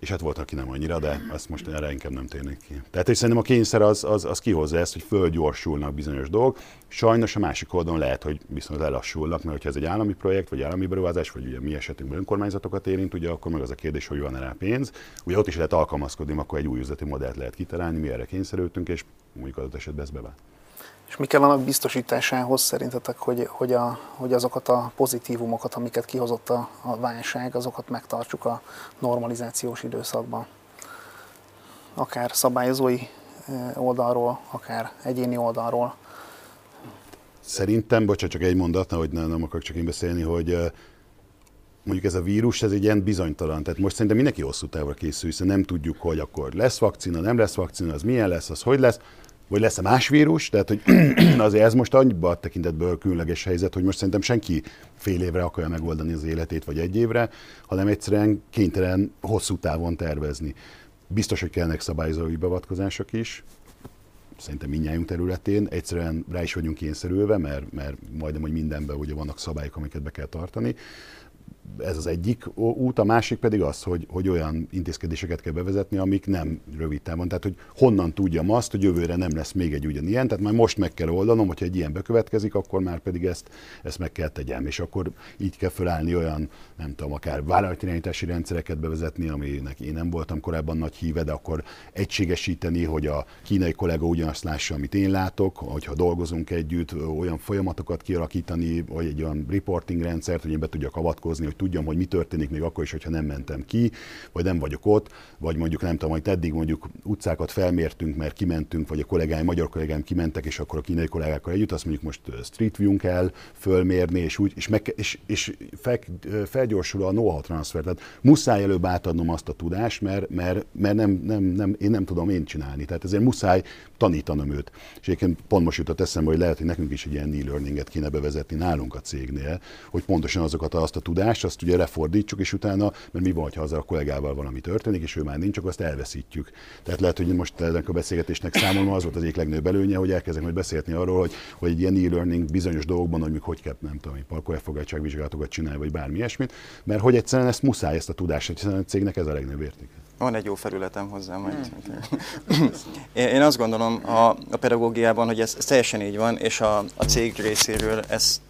és hát volt, aki nem annyira, de ezt most erre inkább nem térnék ki. Tehát és szerintem a kényszer az, az, az kihozza ezt, hogy fölgyorsulnak bizonyos dolgok. Sajnos a másik oldalon lehet, hogy viszont lelassulnak, mert ha ez egy állami projekt, vagy állami beruházás, vagy ugye mi esetünkben önkormányzatokat érint, ugye akkor meg az a kérdés, hogy van rá pénz. Ugye ott is lehet alkalmazkodni, akkor egy új üzleti modellt lehet kitalálni, mi erre kényszerültünk, és mondjuk adott esetben ez bevált. És mi kell annak biztosításához szerintetek, hogy, hogy, a, hogy azokat a pozitívumokat, amiket kihozott a, a válság, azokat megtartsuk a normalizációs időszakban? Akár szabályozói oldalról, akár egyéni oldalról. Szerintem, bocsánat, csak egy mondat, hogy nem, nem akarok csak én beszélni, hogy mondjuk ez a vírus, ez egy ilyen bizonytalan. Tehát most szerintem mindenki hosszú távra készül, hiszen nem tudjuk, hogy akkor lesz vakcina, nem lesz vakcina, az milyen lesz, az hogy lesz, vagy lesz-e más vírus, tehát hogy azért ez most annyiba a tekintetből különleges helyzet, hogy most szerintem senki fél évre akarja megoldani az életét, vagy egy évre, hanem egyszerűen kénytelen hosszú távon tervezni. Biztos, hogy kellnek szabályozói beavatkozások is, szerintem mindnyájunk területén. Egyszerűen rá is vagyunk kényszerülve, mert, mert majdnem, hogy mindenben ugye vannak szabályok, amiket be kell tartani ez az egyik út, a másik pedig az, hogy, hogy olyan intézkedéseket kell bevezetni, amik nem rövid távon. Tehát, hogy honnan tudjam azt, hogy jövőre nem lesz még egy ugyanilyen, tehát már most meg kell oldanom, hogyha egy ilyen bekövetkezik, akkor már pedig ezt, ezt meg kell tegyem. És akkor így kell felállni olyan, nem tudom, akár vállalatirányítási rendszereket bevezetni, aminek én nem voltam korábban nagy híve, de akkor egységesíteni, hogy a kínai kollega ugyanazt lássa, amit én látok, hogyha dolgozunk együtt, olyan folyamatokat kialakítani, vagy egy olyan reporting rendszert, hogy én be tudjak avatkozni, hogy tudjam, hogy mi történik még akkor is, hogyha nem mentem ki, vagy nem vagyok ott, vagy mondjuk nem tudom, hogy eddig mondjuk utcákat felmértünk, mert kimentünk, vagy a kollégáim, magyar kollégáim kimentek, és akkor a kínai kollégákkal együtt azt mondjuk most Street View-n kell fölmérni, és, úgy, és, meg, és, és fel, felgyorsul a know-how transfer. Tehát muszáj előbb átadnom azt a tudást, mert, mert, mert nem, nem, nem, én nem tudom én csinálni. Tehát ezért muszáj tanítanom őt. És egyébként pont most jutott eszembe, hogy lehet, hogy nekünk is egy ilyen e-learninget kéne bevezetni nálunk a cégnél, hogy pontosan azokat azt a tudást, azt ugye lefordítsuk, és utána, mert mi van, ha az a kollégával valami történik, és ő már nincs, akkor azt elveszítjük. Tehát lehet, hogy most ennek a beszélgetésnek számomra az volt az egyik legnagyobb előnye, hogy elkezdek majd beszélni arról, hogy, hogy egy ilyen e-learning bizonyos dolgokban, hogy hogy kell, nem tudom, parkolelfogadtságvizsgálatokat csinálni, vagy bármi ilyesmit, mert hogy egyszerűen ezt muszáj, ezt a tudást, hiszen a cégnek ez a legnagyobb értéke. Van egy jó felületem hozzá majd. Hmm. Én azt gondolom a, a pedagógiában, hogy ez, ez teljesen így van, és a, a cég részéről ezt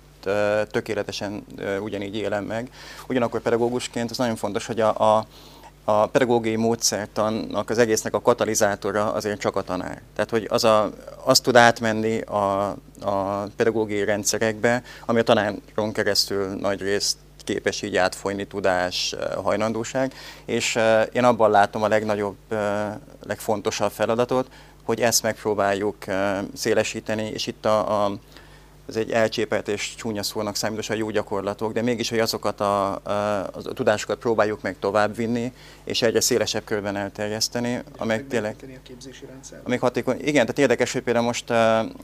tökéletesen ugyanígy élem meg. Ugyanakkor pedagógusként az nagyon fontos, hogy a, a a pedagógiai módszertannak az egésznek a katalizátora azért csak a tanár. Tehát, hogy az a, azt tud átmenni a, a pedagógiai rendszerekbe, ami a tanáron keresztül nagy részt képes így átfolyni tudás, hajlandóság, és én abban látom a legnagyobb, legfontosabb feladatot, hogy ezt megpróbáljuk szélesíteni, és itt a, a ez egy elcsépelt és csúnya szónak számít, a jó gyakorlatok, de mégis, hogy azokat a, a, a tudásokat próbáljuk meg továbbvinni, és egyre szélesebb körben elterjeszteni, amelyek tényleg... Amik hatékony. Igen, tehát érdekes, hogy például most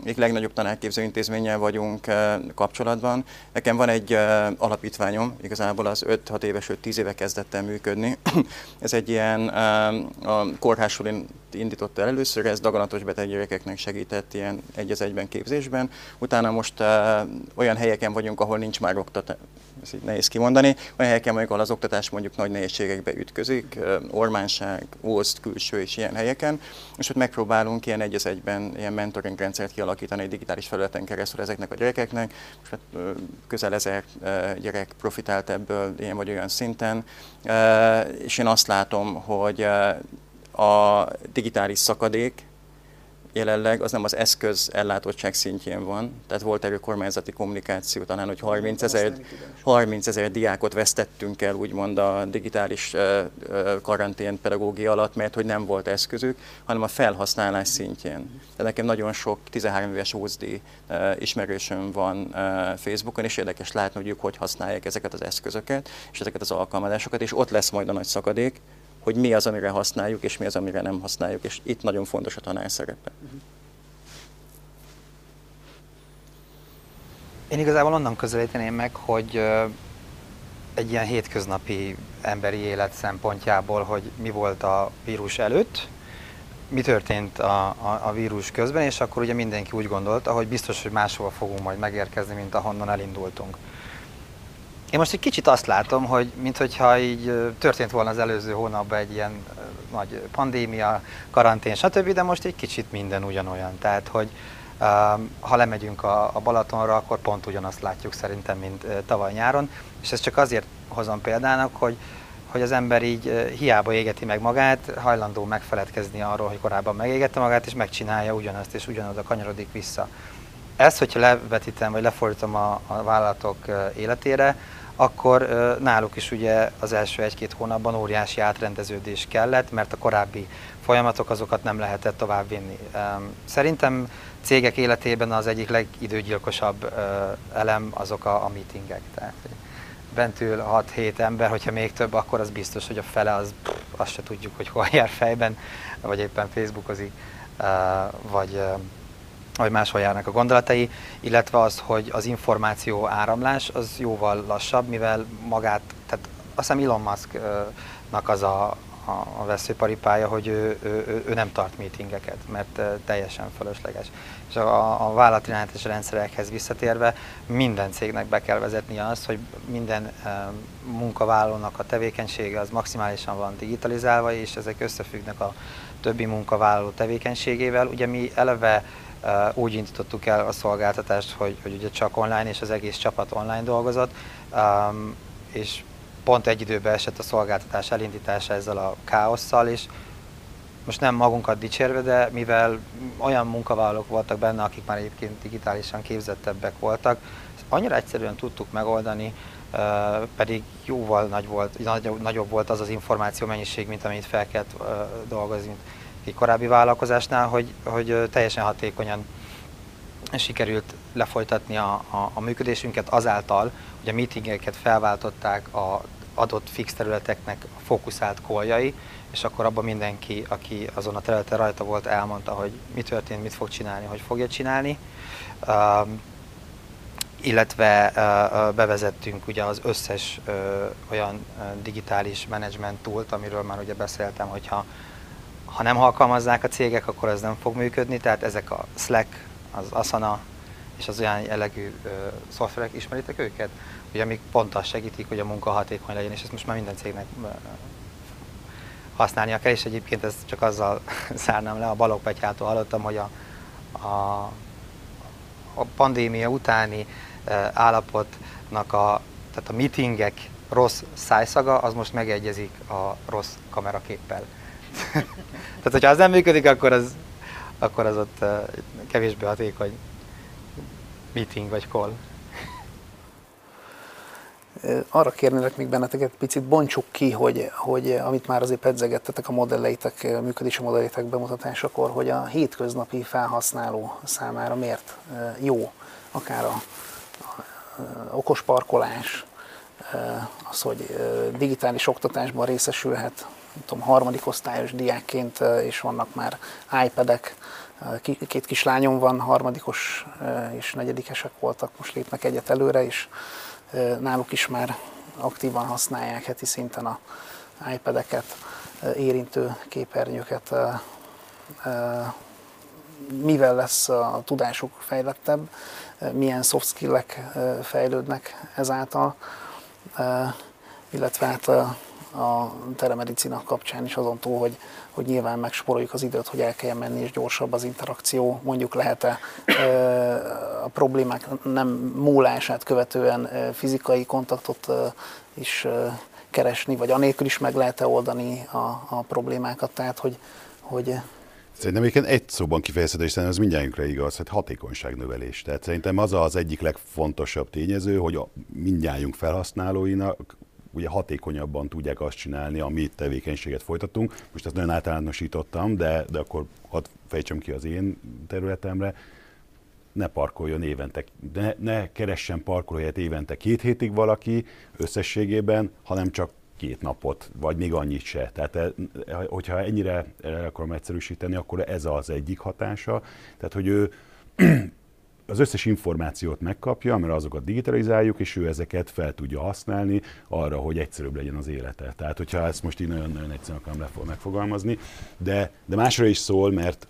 egy legnagyobb tanárképző intézménnyel vagyunk kapcsolatban. Nekem van egy alapítványom, igazából az 5-6 éves, 5-10 éve kezdett el működni. ez egy ilyen a kórházsul indította el először, ez daganatos beteg gyerekeknek segített ilyen egy egyben képzésben. Utána most uh, olyan helyeken vagyunk, ahol nincs már oktatás, ez így nehéz kimondani, olyan helyeken vagyunk, ahol az oktatás mondjuk nagy nehézségekbe ütközik, uh, Ormánság, Ószt, külső és ilyen helyeken, és ott megpróbálunk ilyen egy az egyben ilyen mentoring rendszert kialakítani egy digitális felületen keresztül ezeknek a gyerekeknek. Most hát, uh, közel ezer uh, gyerek profitált ebből ilyen vagy olyan szinten, uh, és én azt látom, hogy uh, a digitális szakadék jelenleg az nem az eszköz ellátottság szintjén van, tehát volt erről kormányzati kommunikáció talán, hogy 30 ezer, 30 ezer diákot vesztettünk el úgymond a digitális karantén pedagógia alatt, mert hogy nem volt eszközük, hanem a felhasználás szintjén. De nekem nagyon sok 13 éves ózdi ismerősöm van Facebookon, és érdekes látni, hogy ők hogy használják ezeket az eszközöket, és ezeket az alkalmazásokat, és ott lesz majd a nagy szakadék, hogy mi az, amire használjuk, és mi az, amire nem használjuk, és itt nagyon fontos a tanár szerepe. Én igazából onnan közelíteném meg, hogy egy ilyen hétköznapi emberi élet szempontjából, hogy mi volt a vírus előtt, mi történt a, a, a vírus közben, és akkor ugye mindenki úgy gondolta, hogy biztos, hogy máshova fogunk majd megérkezni, mint ahonnan elindultunk. Én most egy kicsit azt látom, hogy mintha így történt volna az előző hónapban egy ilyen nagy pandémia, karantén, stb., de most egy kicsit minden ugyanolyan. Tehát, hogy ha lemegyünk a Balatonra, akkor pont ugyanazt látjuk szerintem, mint tavaly nyáron, és ezt csak azért hozom példának, hogy, hogy az ember így hiába égeti meg magát, hajlandó megfeledkezni arról, hogy korábban megégette magát, és megcsinálja ugyanazt, és ugyanoda kanyarodik vissza. Ezt, hogyha levetítem, vagy lefordítom a, a vállalatok életére, akkor náluk is ugye az első egy-két hónapban óriási átrendeződés kellett, mert a korábbi folyamatok azokat nem lehetett tovább vinni. Szerintem cégek életében az egyik legidőgyilkosabb elem azok a, a meetingek. Tehát bent ül 6-7 ember, hogyha még több, akkor az biztos, hogy a fele az, pff, azt se tudjuk, hogy hol jár fejben, vagy éppen Facebookozik, vagy, vagy máshol járnak a gondolatai, illetve az, hogy az információ áramlás az jóval lassabb, mivel magát, tehát azt hiszem Elon Musknak az a, a, veszőparipája, hogy ő, ő, ő, nem tart meetingeket, mert teljesen fölösleges. És a, a vállalatirányítás rendszerekhez visszatérve minden cégnek be kell vezetni azt, hogy minden munkavállalónak a tevékenysége az maximálisan van digitalizálva, és ezek összefüggnek a többi munkavállaló tevékenységével. Ugye mi eleve úgy indítottuk el a szolgáltatást, hogy, hogy ugye csak online, és az egész csapat online dolgozott, és pont egy időben esett a szolgáltatás elindítása ezzel a káosszal, és most nem magunkat dicsérve, de mivel olyan munkavállalók voltak benne, akik már egyébként digitálisan képzettebbek voltak, annyira egyszerűen tudtuk megoldani, pedig jóval nagy volt, nagyobb volt az az információ mennyiség, mint amit fel kellett dolgozni egy korábbi vállalkozásnál, hogy, hogy teljesen hatékonyan sikerült lefolytatni a, a, a működésünket azáltal, hogy a meetingeket felváltották a adott fix területeknek fókuszált koljai, és akkor abban mindenki, aki azon a területen rajta volt, elmondta, hogy mi történt, mit fog csinálni, hogy fogja csinálni. Uh, illetve uh, bevezettünk ugye az összes uh, olyan digitális management túlt, amiről már ugye beszéltem, hogyha ha nem alkalmazzák a cégek, akkor ez nem fog működni, tehát ezek a Slack, az Asana és az olyan jellegű uh, szoftverek, ismeritek őket? Ugye amik pont azt segítik, hogy a munka hatékony legyen, és ezt most már minden cégnek használnia kell, és egyébként ez csak azzal szárnám le, a Balogh Petyától hallottam, hogy a, a, a pandémia utáni állapotnak a, tehát a meetingek rossz szájszaga, az most megegyezik a rossz kameraképpel. tehát, hogyha az nem működik, akkor az, akkor az ott kevésbé hatékony meeting vagy call. Arra kérnélek még benneteket, picit bontsuk ki, hogy, hogy amit már azért pedzegettetek a modelleitek, működési modelleitek bemutatásakor, hogy a hétköznapi felhasználó számára miért jó, akár a, a, a okos parkolás, az, hogy digitális oktatásban részesülhet, tudom, harmadik osztályos diákként, és vannak már iPad-ek, két kislányom van, harmadikos és negyedikesek voltak, most lépnek egyet előre, és náluk is már aktívan használják heti szinten a iPad-eket, érintő képernyőket. Mivel lesz a tudásuk fejlettebb, milyen soft skill-ek fejlődnek ezáltal, illetve hát a telemedicina kapcsán is azon túl, hogy, hogy nyilván megsporoljuk az időt, hogy el kelljen menni, és gyorsabb az interakció. Mondjuk lehet-e a problémák nem múlását követően fizikai kontaktot is keresni, vagy anélkül is meg lehet-e oldani a, a problémákat, tehát hogy, hogy Szerintem egyébként egy szóban kifejezhető, és szerintem ez mindjárt igaz, hogy hatékonyságnövelés. Tehát szerintem az az egyik legfontosabb tényező, hogy a mindjárt felhasználóinak ugye hatékonyabban tudják azt csinálni, amit tevékenységet folytatunk. Most ezt nagyon általánosítottam, de, de akkor hadd fejtsem ki az én területemre. Ne parkoljon évente, ne, ne keressen parkolóhelyet évente két hétig valaki összességében, hanem csak két napot, vagy még annyit se. Tehát e, hogyha ennyire akarom egyszerűsíteni, akkor ez az egyik hatása. Tehát, hogy ő az összes információt megkapja, mert azokat digitalizáljuk, és ő ezeket fel tudja használni arra, hogy egyszerűbb legyen az élete. Tehát, hogyha ezt most így nagyon-nagyon egyszerűen akarom megfogalmazni, de, de másra is szól, mert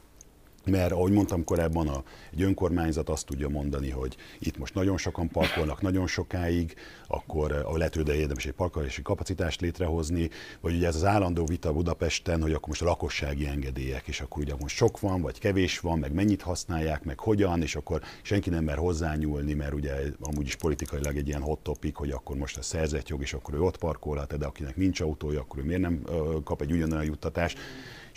mert ahogy mondtam korábban, a, egy önkormányzat azt tudja mondani, hogy itt most nagyon sokan parkolnak nagyon sokáig, akkor eh, a lehető érdemes egy parkolási kapacitást létrehozni, vagy ugye ez az állandó vita Budapesten, hogy akkor most a lakossági engedélyek, és akkor ugye most sok van, vagy kevés van, meg mennyit használják, meg hogyan, és akkor senki nem mer hozzányúlni, mert ugye amúgy is politikailag egy ilyen hot topic, hogy akkor most a szerzett jog, és akkor ő ott parkolhat, de akinek nincs autója, akkor ő miért nem kap egy ugyanolyan juttatást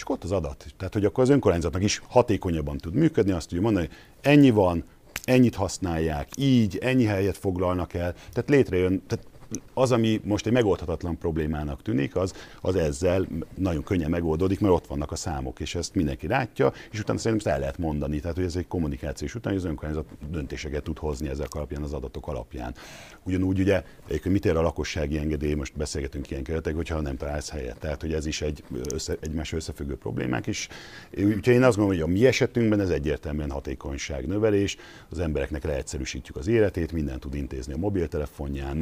akkor ott az adat. Tehát, hogy akkor az önkormányzatnak is hatékonyabban tud működni, azt tudja mondani, hogy ennyi van, ennyit használják, így, ennyi helyet foglalnak el. Tehát létrejön, tehát az, ami most egy megoldhatatlan problémának tűnik, az, az ezzel nagyon könnyen megoldódik, mert ott vannak a számok, és ezt mindenki látja, és utána szerintem ezt el lehet mondani. Tehát, hogy ez egy kommunikációs után, hogy az önkormányzat döntéseket tud hozni ezek alapján, az adatok alapján. Ugyanúgy ugye, mit ér a lakossági engedély, most beszélgetünk ilyen keretek, hogyha nem találsz helyet. Tehát, hogy ez is egy össze, egymás összefüggő problémák is. Úgyhogy én azt gondolom, hogy a mi esetünkben ez egyértelműen hatékonyság növelés, az embereknek leegyszerűsítjük az életét, mindent tud intézni a mobiltelefonján,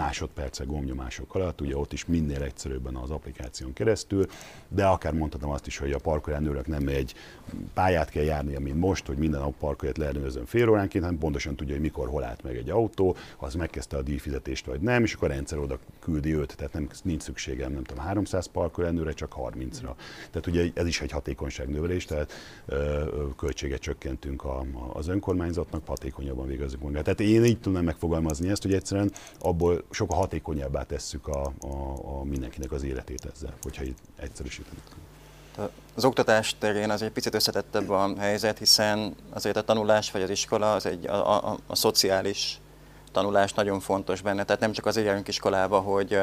másodperce gomnyomások alatt, ugye ott is minél egyszerűbben az applikáción keresztül, de akár mondhatom azt is, hogy a parkolóellenőrök nem egy pályát kell járni, mint most, hogy minden nap parkolját leellenőrzön fél óránként, hanem pontosan tudja, hogy mikor, hol állt meg egy autó, az megkezdte a díjfizetést vagy nem, és akkor a rendszer oda küldi őt, tehát nem, nincs szükségem, nem tudom, 300 parkolóellenőre, csak 30-ra. Tehát ugye ez is egy hatékonyságnövelés, tehát ö, költséget csökkentünk a, az önkormányzatnak, hatékonyabban végezzük munkát. Tehát én így tudnám megfogalmazni ezt, hogy egyszerűen abból sokkal hatékonyabbá tesszük a, a, a mindenkinek az életét ezzel, hogyha itt egyszerűsítünk. Az oktatás terén az egy picit összetettebb a helyzet, hiszen azért a tanulás vagy az iskola az egy a, a, a szociális tanulás nagyon fontos benne. Tehát nem csak azért járunk iskolába, hogy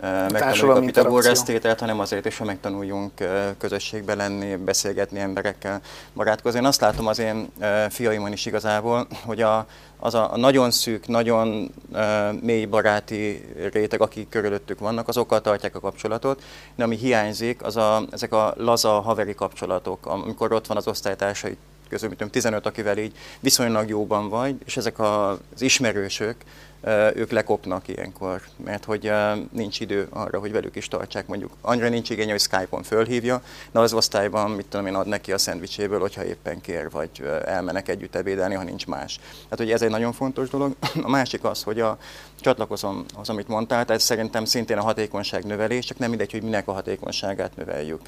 megtanuljuk a Pitagoras tételt, hanem azért is, hogy megtanuljunk közösségbe lenni, beszélgetni emberekkel, barátkozni. Én azt látom az én fiaimon is igazából, hogy a, az a, nagyon szűk, nagyon mély baráti réteg, akik körülöttük vannak, azokkal tartják a kapcsolatot, de ami hiányzik, az a, ezek a laza haveri kapcsolatok, amikor ott van az osztálytársai közül, mint 15, akivel így viszonylag jóban vagy, és ezek az ismerősök, ők lekopnak ilyenkor, mert hogy nincs idő arra, hogy velük is tartsák. Mondjuk annyira nincs igény, hogy Skype-on fölhívja, de az osztályban, mit tudom én, ad neki a szendvicséből, hogyha éppen kér, vagy elmenek együtt ebédelni, ha nincs más. Tehát, hogy ez egy nagyon fontos dolog. A másik az, hogy a, csatlakozom az, amit mondtál, tehát szerintem szintén a hatékonyság növelés, csak nem mindegy, hogy minek a hatékonyságát növeljük.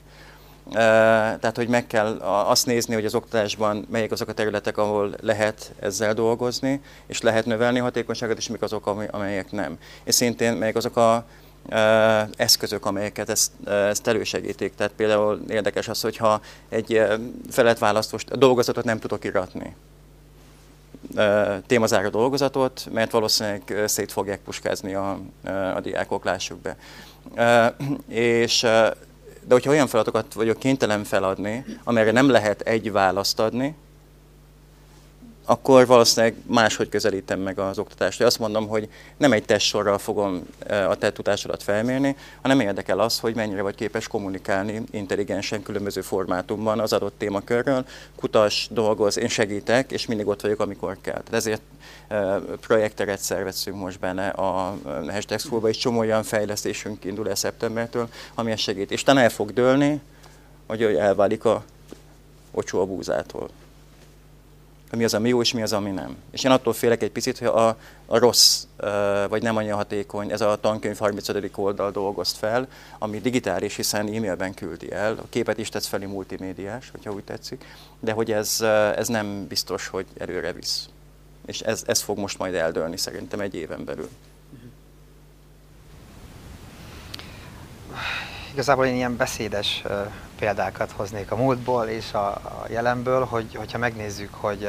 Tehát, hogy meg kell azt nézni, hogy az oktatásban melyek azok a területek, ahol lehet ezzel dolgozni, és lehet növelni a hatékonyságot, és mik azok, amelyek nem. És szintén melyek azok a eszközök, amelyeket ezt, ezt elősegítik. Tehát például érdekes az, hogyha egy feletválasztós dolgozatot nem tudok iratni, témazáró dolgozatot, mert valószínűleg szét fogják puskázni a, a diákok, lássuk be. És de hogyha olyan feladatokat vagyok kénytelen feladni, amelyre nem lehet egy választ adni, akkor valószínűleg máshogy közelítem meg az oktatást. Azt mondom, hogy nem egy testsorral fogom e, a te tudásodat felmérni, hanem érdekel az, hogy mennyire vagy képes kommunikálni intelligensen különböző formátumban az adott témakörről. Kutas, dolgoz, én segítek, és mindig ott vagyok, amikor kell. Tehát ezért e, projekteret szervezünk most benne a Hashtag Schoolba, és csomó olyan fejlesztésünk indul el szeptembertől, ami segít. És talán el fog dőlni, hogy elválik a ocsó a búzától hogy mi az, ami jó, és mi az, ami nem. És én attól félek egy picit, hogy a, a rossz, vagy nem annyira hatékony, ez a tankönyv 35. oldal dolgozt fel, ami digitális, hiszen e-mailben küldi el, a képet is tesz felé multimédiás, hogyha úgy tetszik, de hogy ez, ez nem biztos, hogy előre visz. És ez, ez fog most majd eldőlni szerintem egy éven belül. Igazából én ilyen beszédes példákat hoznék a múltból és a, a jelenből, hogy, hogyha megnézzük, hogy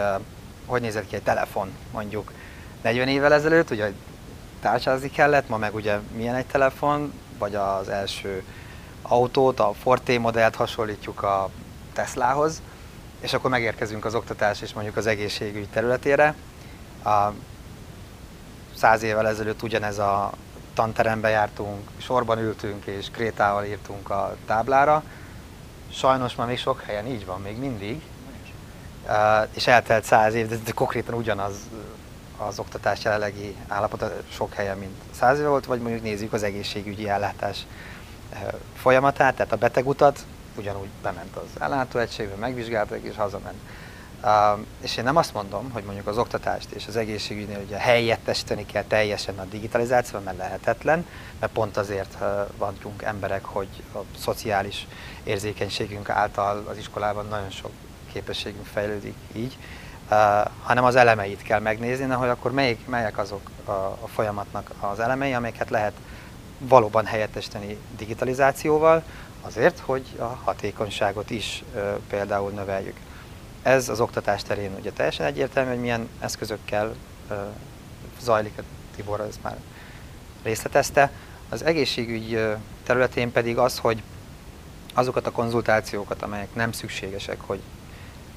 hogy nézett ki egy telefon mondjuk 40 évvel ezelőtt, ugye tárcsázni kellett, ma meg ugye milyen egy telefon, vagy az első autót, a Forte modellt hasonlítjuk a Teslahoz, és akkor megérkezünk az oktatás és mondjuk az egészségügy területére. A száz évvel ezelőtt ugyanez a tanterembe jártunk, sorban ültünk és krétával írtunk a táblára, Sajnos már még sok helyen így van, még mindig. Uh, és eltelt száz év, de, de konkrétan ugyanaz az oktatás jelenlegi állapota sok helyen, mint száz éve volt, vagy mondjuk nézzük az egészségügyi ellátás uh, folyamatát, tehát a betegutat, ugyanúgy bement az ellátóegységbe, megvizsgáltak és hazament. Uh, és én nem azt mondom, hogy mondjuk az oktatást és az egészségügynél ugye helyettesíteni kell teljesen a digitalizáció, mert lehetetlen, mert pont azért uh, vagyunk emberek, hogy a szociális érzékenységünk által az iskolában nagyon sok képességünk fejlődik így, hanem az elemeit kell megnézni, hogy akkor melyik, melyek azok a, a folyamatnak az elemei, amelyeket lehet valóban helyettesíteni digitalizációval, azért, hogy a hatékonyságot is például növeljük. Ez az oktatás terén ugye teljesen egyértelmű, hogy milyen eszközökkel zajlik, Tibor ez már részletezte. Az egészségügy területén pedig az, hogy azokat a konzultációkat, amelyek nem szükségesek, hogy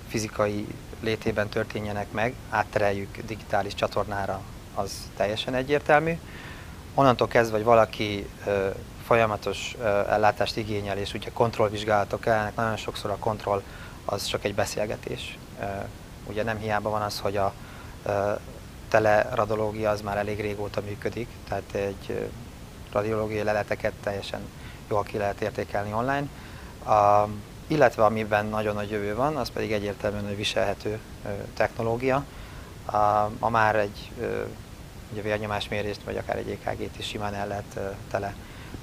fizikai létében történjenek meg, áttereljük digitális csatornára, az teljesen egyértelmű. Onnantól kezdve, hogy valaki ö, folyamatos ö, ellátást igényel, és ugye kontrollvizsgálatok kellene, nagyon sokszor a kontroll az csak egy beszélgetés. Ö, ugye nem hiába van az, hogy a ö, teleradiológia az már elég régóta működik, tehát egy radiológiai leleteket teljesen jól ki lehet értékelni online. A, illetve amiben nagyon nagy jövő van, az pedig egyértelműen egy viselhető technológia. A, a már egy ugye vérnyomásmérést, vagy akár egy EKG-t is simán el lehet tele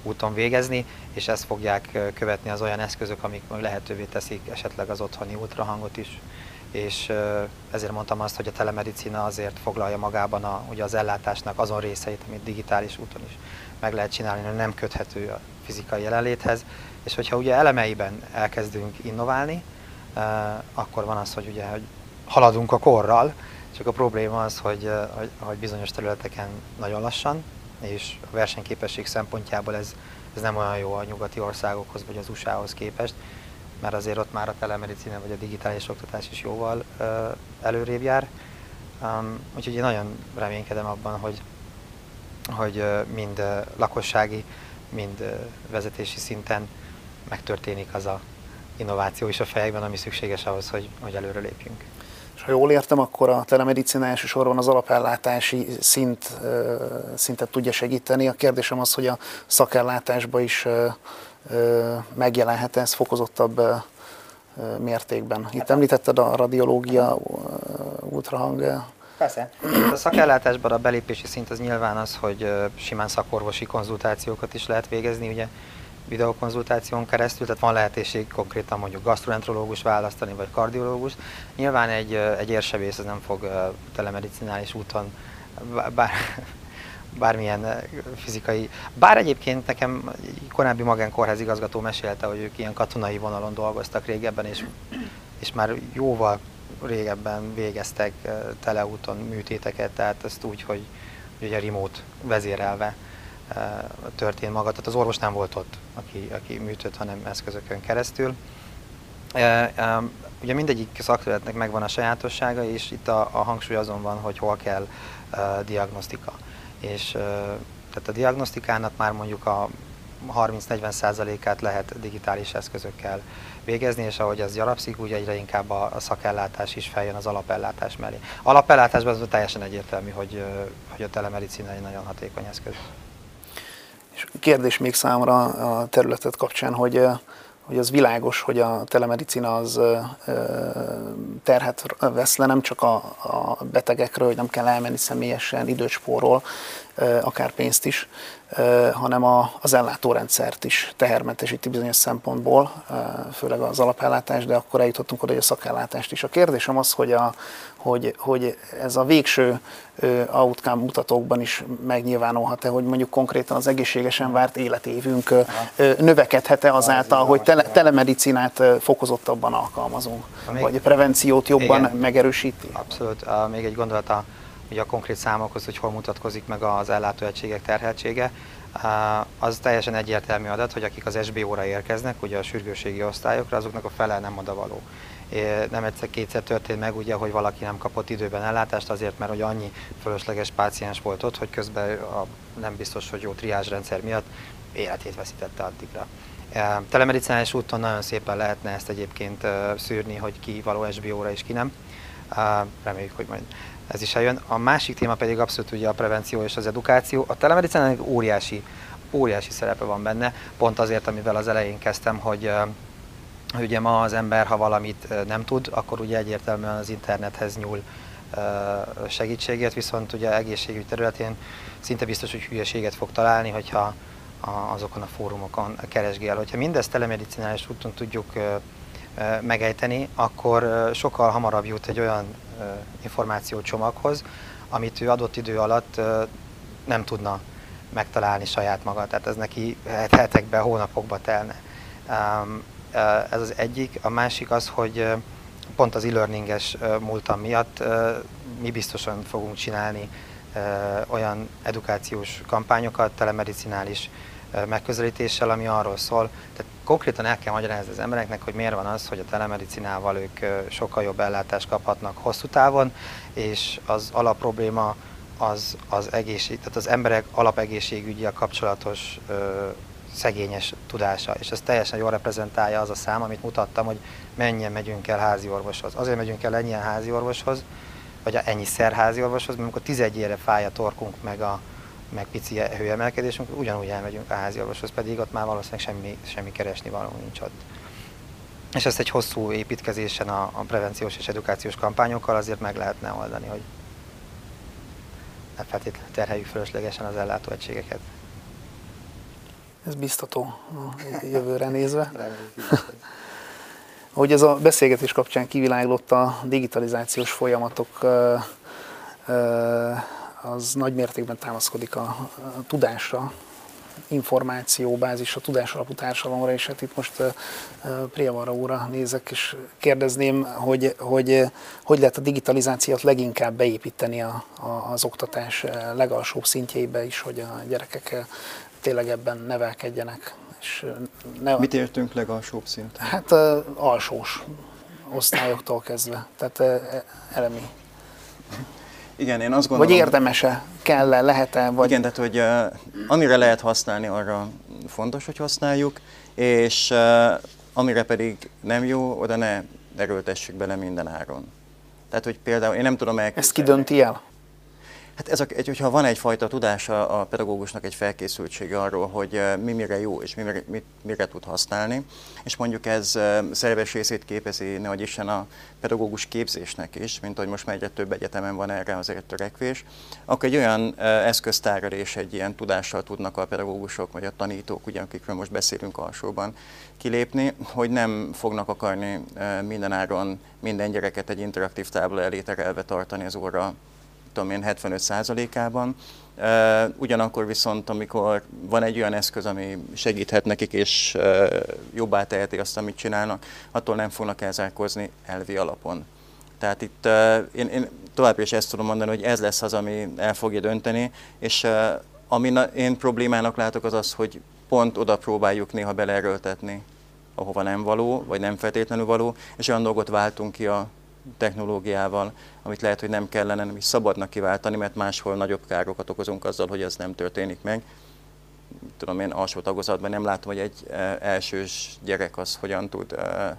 úton végezni, és ezt fogják követni az olyan eszközök, amik lehetővé teszik esetleg az otthoni ultrahangot is, és ezért mondtam azt, hogy a telemedicina azért foglalja magában a, ugye az ellátásnak azon részeit, amit digitális úton is meg lehet csinálni, hogy nem köthető fizikai jelenléthez, és hogyha ugye elemeiben elkezdünk innoválni, akkor van az, hogy ugye hogy haladunk a korral, csak a probléma az, hogy, hogy, hogy bizonyos területeken nagyon lassan, és a versenyképesség szempontjából ez, ez nem olyan jó a nyugati országokhoz vagy az USA-hoz képest, mert azért ott már a telemedicina vagy a digitális oktatás is jóval uh, előrébb jár. Um, úgyhogy én nagyon reménykedem abban, hogy, hogy mind lakossági, mind vezetési szinten megtörténik az a innováció is a fejekben, ami szükséges ahhoz, hogy, hogy előre lépjünk. És ha jól értem, akkor a telemedicina elsősorban az alapellátási szint, szintet tudja segíteni. A kérdésem az, hogy a szakellátásba is megjelenhet ez fokozottabb mértékben. Itt említetted a radiológia, ultrahang. Persze. A szakellátásban a belépési szint az nyilván az, hogy simán szakorvosi konzultációkat is lehet végezni, ugye videokonzultáción keresztül, tehát van lehetőség konkrétan mondjuk gastroenterológus választani, vagy kardiológus. Nyilván egy, egy érsebész az nem fog telemedicinális úton bár, bármilyen fizikai... Bár egyébként nekem korábbi magánkórház igazgató mesélte, hogy ők ilyen katonai vonalon dolgoztak régebben, és, és már jóval régebben végeztek teleúton műtéteket, tehát ezt úgy, hogy ugye remote vezérelve történt maga, tehát az orvos nem volt ott, aki, aki műtött, hanem eszközökön keresztül. Ugye mindegyik szakterületnek megvan a sajátossága, és itt a, a hangsúly azon van, hogy hol kell diagnosztika. És tehát a diagnosztikának már mondjuk a 30-40%-át lehet digitális eszközökkel végezni, és ahogy ez gyarapszik, úgy egyre inkább a, szakellátás is feljön az alapellátás mellé. Alapellátásban az teljesen egyértelmű, hogy, hogy a telemedicina egy nagyon hatékony eszköz. És kérdés még számra a területet kapcsán, hogy, hogy az világos, hogy a telemedicina az terhet vesz le nem csak a, a betegekről, hogy nem kell elmenni személyesen, időt spórol, akár pénzt is, hanem a, az ellátórendszert is tehermentesíti bizonyos szempontból, főleg az alapellátás, de akkor eljutottunk oda, hogy a szakellátást is. A kérdésem az, hogy, a, hogy, hogy ez a végső outcome mutatókban is megnyilvánulhat-e, hogy mondjuk konkrétan az egészségesen várt életévünk növekedhet-e azáltal, hogy tele, telemedicinát fokozottabban alkalmazunk, vagy a prevenciót jobban igen, megerősíti? Abszolút. Még egy gondolata ugye a konkrét számokhoz, hogy hol mutatkozik meg az ellátóegységek terheltsége, az teljesen egyértelmű adat, hogy akik az SBO-ra érkeznek, ugye a sürgőségi osztályokra, azoknak a fele nem odavaló. Nem egyszer-kétszer történt meg, ugye, hogy valaki nem kapott időben ellátást azért, mert hogy annyi fölösleges páciens volt ott, hogy közben a nem biztos, hogy jó triázsrendszer miatt életét veszítette addigra. Telemedicinális úton nagyon szépen lehetne ezt egyébként szűrni, hogy ki való SBO-ra és ki nem. Reméljük, hogy majd ez is eljön. A másik téma pedig abszolút ugye a prevenció és az edukáció. A telemedicinának óriási, óriási szerepe van benne, pont azért, amivel az elején kezdtem, hogy ugye ma az ember, ha valamit nem tud, akkor ugye egyértelműen az internethez nyúl segítségért, viszont ugye egészségügy területén szinte biztos, hogy hülyeséget fog találni, hogyha azokon a fórumokon keresgél. Hogyha mindezt telemedicinális úton tudjuk megejteni, akkor sokkal hamarabb jut egy olyan információcsomaghoz, amit ő adott idő alatt nem tudna megtalálni saját maga. Tehát ez neki hetekbe, hónapokba telne. Ez az egyik. A másik az, hogy pont az e-learninges múltam miatt mi biztosan fogunk csinálni olyan edukációs kampányokat, telemedicinális megközelítéssel, ami arról szól, tehát konkrétan el kell magyarázni az embereknek, hogy miért van az, hogy a telemedicinával ők sokkal jobb ellátást kaphatnak hosszú távon, és az alapprobléma az, az egészség, tehát az emberek alapegészségügyi kapcsolatos ö, szegényes tudása, és ez teljesen jól reprezentálja az a szám, amit mutattam, hogy mennyien megyünk el házi orvoshoz. Azért megyünk el ennyien házi orvoshoz, vagy ennyi házi orvoshoz, mert amikor 11 éve fáj a torkunk, meg a meg pici hőemelkedésünk, ugyanúgy elmegyünk a házi orvoshoz, pedig ott már valószínűleg semmi, semmi keresni való nincs ott. És ezt egy hosszú építkezésen a, a prevenciós és edukációs kampányokkal azért meg lehetne oldani, hogy ne feltétlenül terheljük fölöslegesen az ellátóegységeket. Ez biztató a jövőre nézve. Hogy ez a beszélgetés kapcsán kiviláglott a digitalizációs folyamatok az nagy mértékben támaszkodik a, tudásra, információbázis, a tudás alapú társadalomra, és hát itt most Priavara úrra nézek, és kérdezném, hogy, hogy hogy lehet a digitalizációt leginkább beépíteni a, a, az oktatás legalsóbb szintjeibe is, hogy a gyerekek tényleg ebben nevelkedjenek. És ne, Mit értünk legalsóbb szinten? Hát alsós osztályoktól kezdve, tehát uh, elemi igen, én azt gondolom... Vagy érdemese? Kell-e, lehet-e? Vagy... Igen, tehát hogy uh, amire lehet használni, arra fontos, hogy használjuk, és uh, amire pedig nem jó, oda ne erőltessük bele minden áron. Tehát, hogy például én nem tudom elképzelni... Ezt ki dönti el? Hát ez a, egy, hogyha van egyfajta tudása a pedagógusnak, egy felkészültsége arról, hogy mi mire jó és mi mire, mit, mire tud használni, és mondjuk ez szerves részét képezi, nehogy Isten a pedagógus képzésnek is, mint hogy most már egyre több egyetemen van erre azért törekvés, akkor egy olyan eszköztárral és egy ilyen tudással tudnak a pedagógusok vagy a tanítók, ugye, akikről most beszélünk alsóban, kilépni, hogy nem fognak akarni mindenáron minden gyereket egy interaktív tábla elé terelve tartani az óra tudom én, 75%-ában. Ugyanakkor viszont, amikor van egy olyan eszköz, ami segíthet nekik, és jobbá teheti azt, amit csinálnak, attól nem fognak elzárkozni elvi alapon. Tehát itt én, én továbbra is ezt tudom mondani, hogy ez lesz az, ami el fogja dönteni, és ami én problémának látok az az, hogy pont oda próbáljuk néha beleerőltetni, ahova nem való, vagy nem feltétlenül való, és olyan dolgot váltunk ki a technológiával, amit lehet, hogy nem kellene, nem is szabadnak kiváltani, mert máshol nagyobb károkat okozunk azzal, hogy ez nem történik meg. Tudom én alsó tagozatban nem látom, hogy egy eh, elsős gyerek az hogyan tud eh,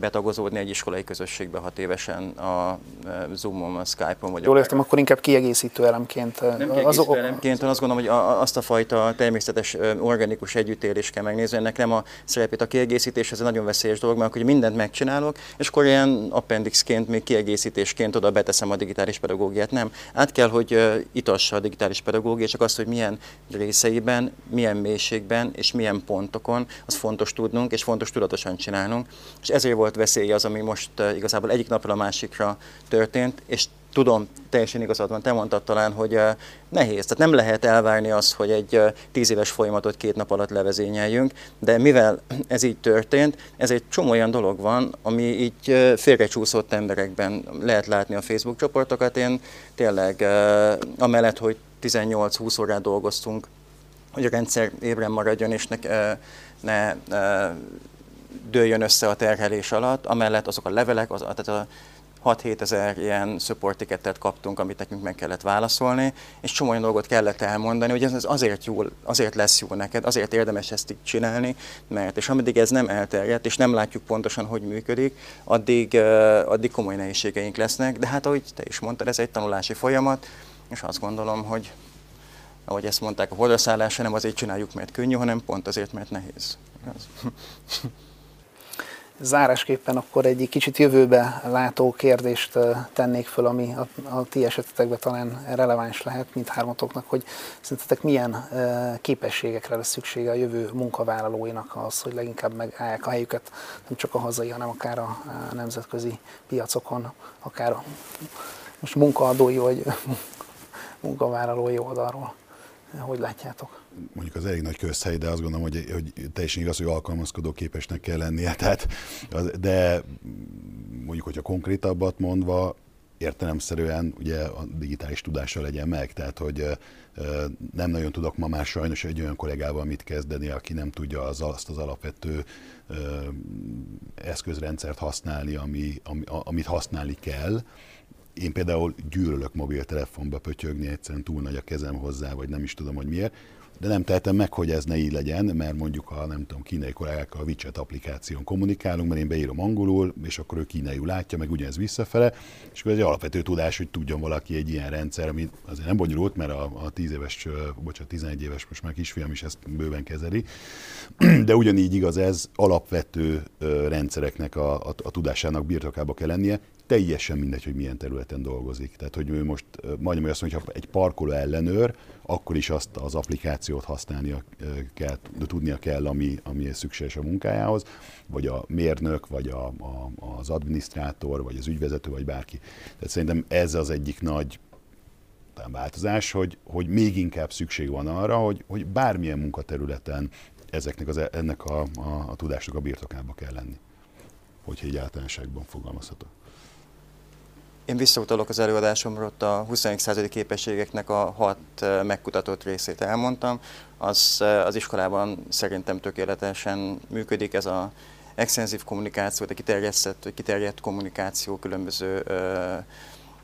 betagozódni egy iskolai közösségbe hat évesen a e, Zoom-on, a Skype-on. Vagy Jól értem, akkor inkább kiegészítő elemként. E, Nem kiegészítő az... elemként, azt gondolom, hogy azt a fajta természetes e, organikus együttélést kell megnézni. Ennek nem a szerepét a kiegészítés, ez egy nagyon veszélyes dolog, mert akkor mindent megcsinálok, és akkor ilyen appendixként, még kiegészítésként oda beteszem a digitális pedagógiát. Nem. Át kell, hogy itassa a digitális pedagógia, csak azt, hogy milyen részeiben, milyen mélységben és milyen pontokon, az fontos tudnunk, és fontos tudatosan csinálnunk. És ezért volt veszély az, ami most uh, igazából egyik napra a másikra történt, és tudom, teljesen igazad van, te mondtad talán, hogy uh, nehéz. Tehát nem lehet elvárni azt, hogy egy uh, tíz éves folyamatot két nap alatt levezényeljünk, de mivel ez így történt, ez egy csomó olyan dolog van, ami így félrecsúszott emberekben lehet látni a Facebook csoportokat. Én tényleg amellett, hogy 18-20 órát dolgoztunk, hogy a rendszer ébren maradjon, és ne, ne uh, dőljön össze a terhelés alatt, amellett azok a levelek, az, tehát a 6-7 ezer ilyen support ticketet kaptunk, amit nekünk meg kellett válaszolni, és csomó olyan dolgot kellett elmondani, hogy ez azért, jó, azért lesz jó neked, azért érdemes ezt így csinálni, mert és ameddig ez nem elterjedt, és nem látjuk pontosan, hogy működik, addig, addig komoly nehézségeink lesznek, de hát ahogy te is mondtad, ez egy tanulási folyamat, és azt gondolom, hogy ahogy ezt mondták, a holdaszállás nem azért csináljuk, mert könnyű, hanem pont azért, mert nehéz. Zárásképpen akkor egy kicsit jövőbe látó kérdést tennék föl, ami a, a ti esetetekben talán releváns lehet mindhármatoknak, hogy szerintetek milyen képességekre lesz szüksége a jövő munkavállalóinak az, hogy leginkább megállják a helyüket nem csak a hazai, hanem akár a nemzetközi piacokon, akár a most munkaadói vagy munkavállalói oldalról. Hogy látjátok? Mondjuk az elég nagy közhely, de azt gondolom, hogy, hogy teljesen igaz, hogy alkalmazkodó képesnek kell lennie. Tehát, de mondjuk, hogyha konkrétabbat mondva, értelemszerűen ugye a digitális tudása legyen meg, tehát hogy nem nagyon tudok ma már sajnos egy olyan kollégával mit kezdeni, aki nem tudja az, azt az alapvető eszközrendszert használni, ami, ami, amit használni kell. Én például gyűlölök mobiltelefonba pötyögni, egyszerűen túl nagy a kezem hozzá, vagy nem is tudom, hogy miért de nem tehetem meg, hogy ez ne így legyen, mert mondjuk a nem tudom, kínai kollégákkal a WeChat applikáción kommunikálunk, mert én beírom angolul, és akkor ő kínaiul látja, meg ugyanez visszafele, és akkor ez egy alapvető tudás, hogy tudjon valaki egy ilyen rendszer, ami azért nem bonyolult, mert a, a 10 éves, bocsánat, 11 éves most már kisfiam is ezt bőven kezeli, de ugyanígy igaz ez, alapvető rendszereknek a, a, a tudásának birtokába kell lennie, teljesen mindegy, hogy milyen területen dolgozik. Tehát, hogy ő most majdnem azt mondja, hogy ha egy parkoló ellenőr, akkor is azt az applikációt használnia kell, tudnia kell, ami, ami szükséges a munkájához, vagy a mérnök, vagy a, a, az adminisztrátor, vagy az ügyvezető, vagy bárki. Tehát szerintem ez az egyik nagy változás, hogy, hogy még inkább szükség van arra, hogy, hogy bármilyen munkaterületen ezeknek az, ennek a, a, a tudásnak a birtokába kell lenni. Hogyha egy általánosságban fogalmazhatok. Én visszautalok az előadásomra, ott a 21. századi képességeknek a hat megkutatott részét elmondtam. Az, az iskolában szerintem tökéletesen működik ez a extenzív kommunikáció, a kiterjedt, kiterjedt kommunikáció különböző ö,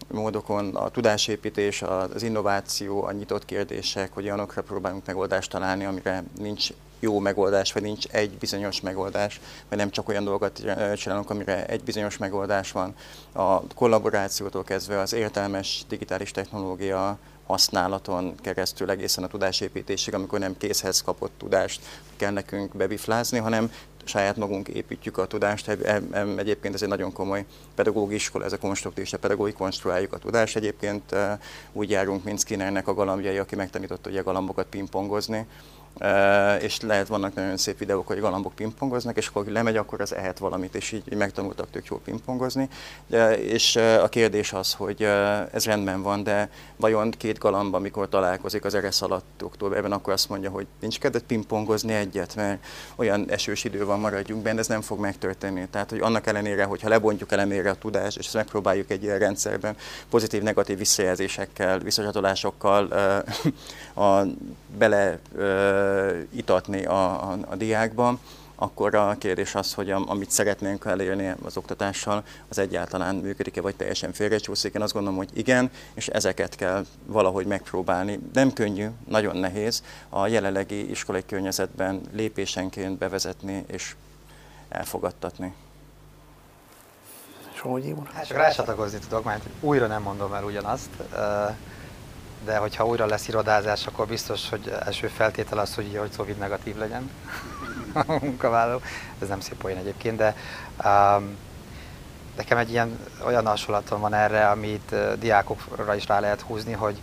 módokon, a tudásépítés, az innováció, a nyitott kérdések, hogy olyanokra próbálunk megoldást találni, amire nincs jó megoldás, vagy nincs egy bizonyos megoldás, vagy nem csak olyan dolgokat csinálunk, amire egy bizonyos megoldás van. A kollaborációtól kezdve az értelmes digitális technológia használaton keresztül egészen a tudásépítésig, amikor nem készhez kapott tudást kell nekünk bebiflázni, hanem saját magunk építjük a tudást. Egyébként ez egy nagyon komoly pedagógiai iskola, ez a konstruktív a pedagógiai konstruáljuk a tudást. Egyébként úgy járunk, mint Skinnernek a galambjai, aki megtanította ugye a galambokat pingpongozni és lehet vannak nagyon szép videók, hogy galambok pingpongoznak, és akkor lemegy, akkor az ehet valamit, és így, így megtanultak tök jól pingpongozni. És a kérdés az, hogy ez rendben van, de vajon két galamb, amikor találkozik az eresz alatt októberben, akkor azt mondja, hogy nincs kedved pingpongozni egyet, mert olyan esős idő van, maradjunk benne, ez nem fog megtörténni. Tehát, hogy annak ellenére, hogyha lebontjuk elemére a tudást, és ezt megpróbáljuk egy ilyen rendszerben pozitív-negatív visszajelzésekkel, visszacsatolásokkal a, bele itatni a, a, a diákban, akkor a kérdés az, hogy amit szeretnénk elérni az oktatással, az egyáltalán működik-e, vagy teljesen félrecsúszik. Én azt gondolom, hogy igen, és ezeket kell valahogy megpróbálni. Nem könnyű, nagyon nehéz a jelenlegi iskolai környezetben lépésenként bevezetni és elfogadtatni. Somogyi úr? Hát csak rácsatlakozni tudok, mert újra nem mondom el ugyanazt de hogyha újra lesz irodázás, akkor biztos, hogy első feltétel az, hogy, hogy Covid negatív legyen a munkavállaló. Ez nem szép olyan egyébként, de um, nekem egy ilyen olyan hasonlatom van erre, amit uh, diákokra is rá lehet húzni, hogy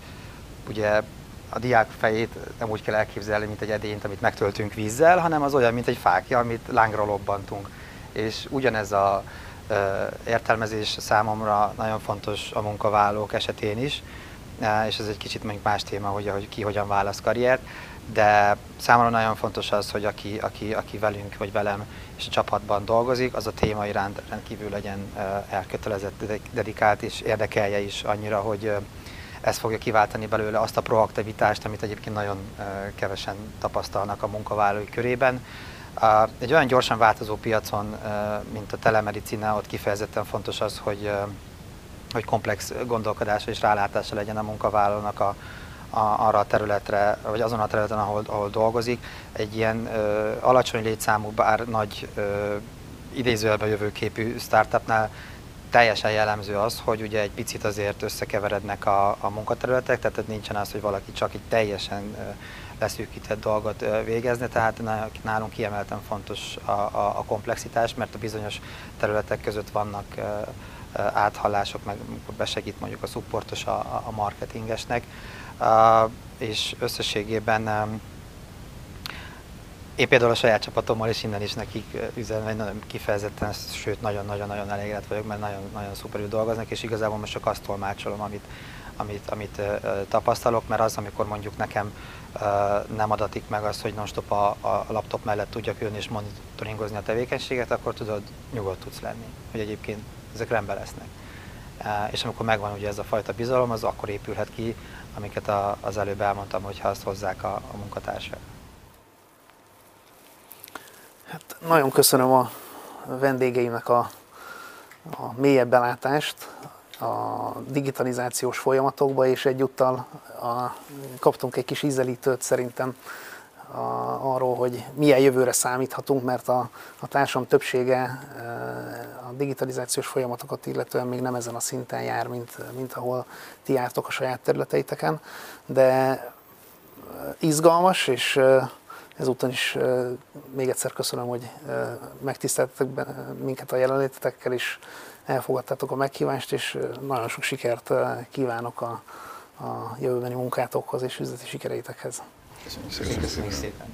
ugye a diák fejét nem úgy kell elképzelni, mint egy edényt, amit megtöltünk vízzel, hanem az olyan, mint egy fákja, amit lángra lobbantunk. És ugyanez a uh, értelmezés számomra nagyon fontos a munkavállalók esetén is, és ez egy kicsit mondjuk más téma, hogy, hogy ki hogyan választ karriert, de számomra nagyon fontos az, hogy aki, aki, aki velünk vagy velem és a csapatban dolgozik, az a téma iránt rendkívül legyen elkötelezett, dedikált és érdekelje is annyira, hogy ez fogja kiváltani belőle azt a proaktivitást, amit egyébként nagyon kevesen tapasztalnak a munkavállalói körében. Egy olyan gyorsan változó piacon, mint a telemedicina, ott kifejezetten fontos az, hogy hogy komplex gondolkodása és rálátása legyen a munkavállalónak a, a, arra a területre, vagy azon a területen, ahol, ahol dolgozik. Egy ilyen ö, alacsony létszámú, bár nagy ö, idézőjelben jövőképű startupnál teljesen jellemző az, hogy ugye egy picit azért összekeverednek a, a munkaterületek, tehát nincsen az, hogy valaki csak egy teljesen leszűkített dolgot végezni, tehát nálunk kiemelten fontos a, a, a komplexitás, mert a bizonyos területek között vannak áthallások, meg besegít mondjuk a supportos a, a marketingesnek, és összességében én például a saját csapatommal is innen is nekik üzenem, nagyon kifejezetten, sőt nagyon-nagyon-nagyon elégedett vagyok, mert nagyon, nagyon szuperül dolgoznak, és igazából most csak azt tolmácsolom, amit, amit, amit tapasztalok, mert az, amikor mondjuk nekem nem adatik meg az, hogy non-stop a, a laptop mellett tudjak jönni és monitoringozni a tevékenységet, akkor tudod, nyugodt tudsz lenni, hogy egyébként ezek rendben lesznek. és amikor megvan ugye ez a fajta bizalom, az akkor épülhet ki, amiket a, az előbb elmondtam, hogyha azt hozzák a, a munkatársak. Hát nagyon köszönöm a vendégeimnek a, a mélyebb belátást a digitalizációs folyamatokba, és egyúttal a, kaptunk egy kis ízelítőt szerintem a, arról, hogy milyen jövőre számíthatunk, mert a, a társam többsége e, a digitalizációs folyamatokat illetően még nem ezen a szinten jár, mint, mint ahol ti jártok a saját területeiteken, de e, izgalmas, és e, ezúton is még egyszer köszönöm, hogy megtiszteltetek minket a jelenlétetekkel, és elfogadtátok a meghívást, és nagyon sok sikert kívánok a, a jövőbeni munkátokhoz és üzleti sikereitekhez. Köszönjük, Köszönjük szépen.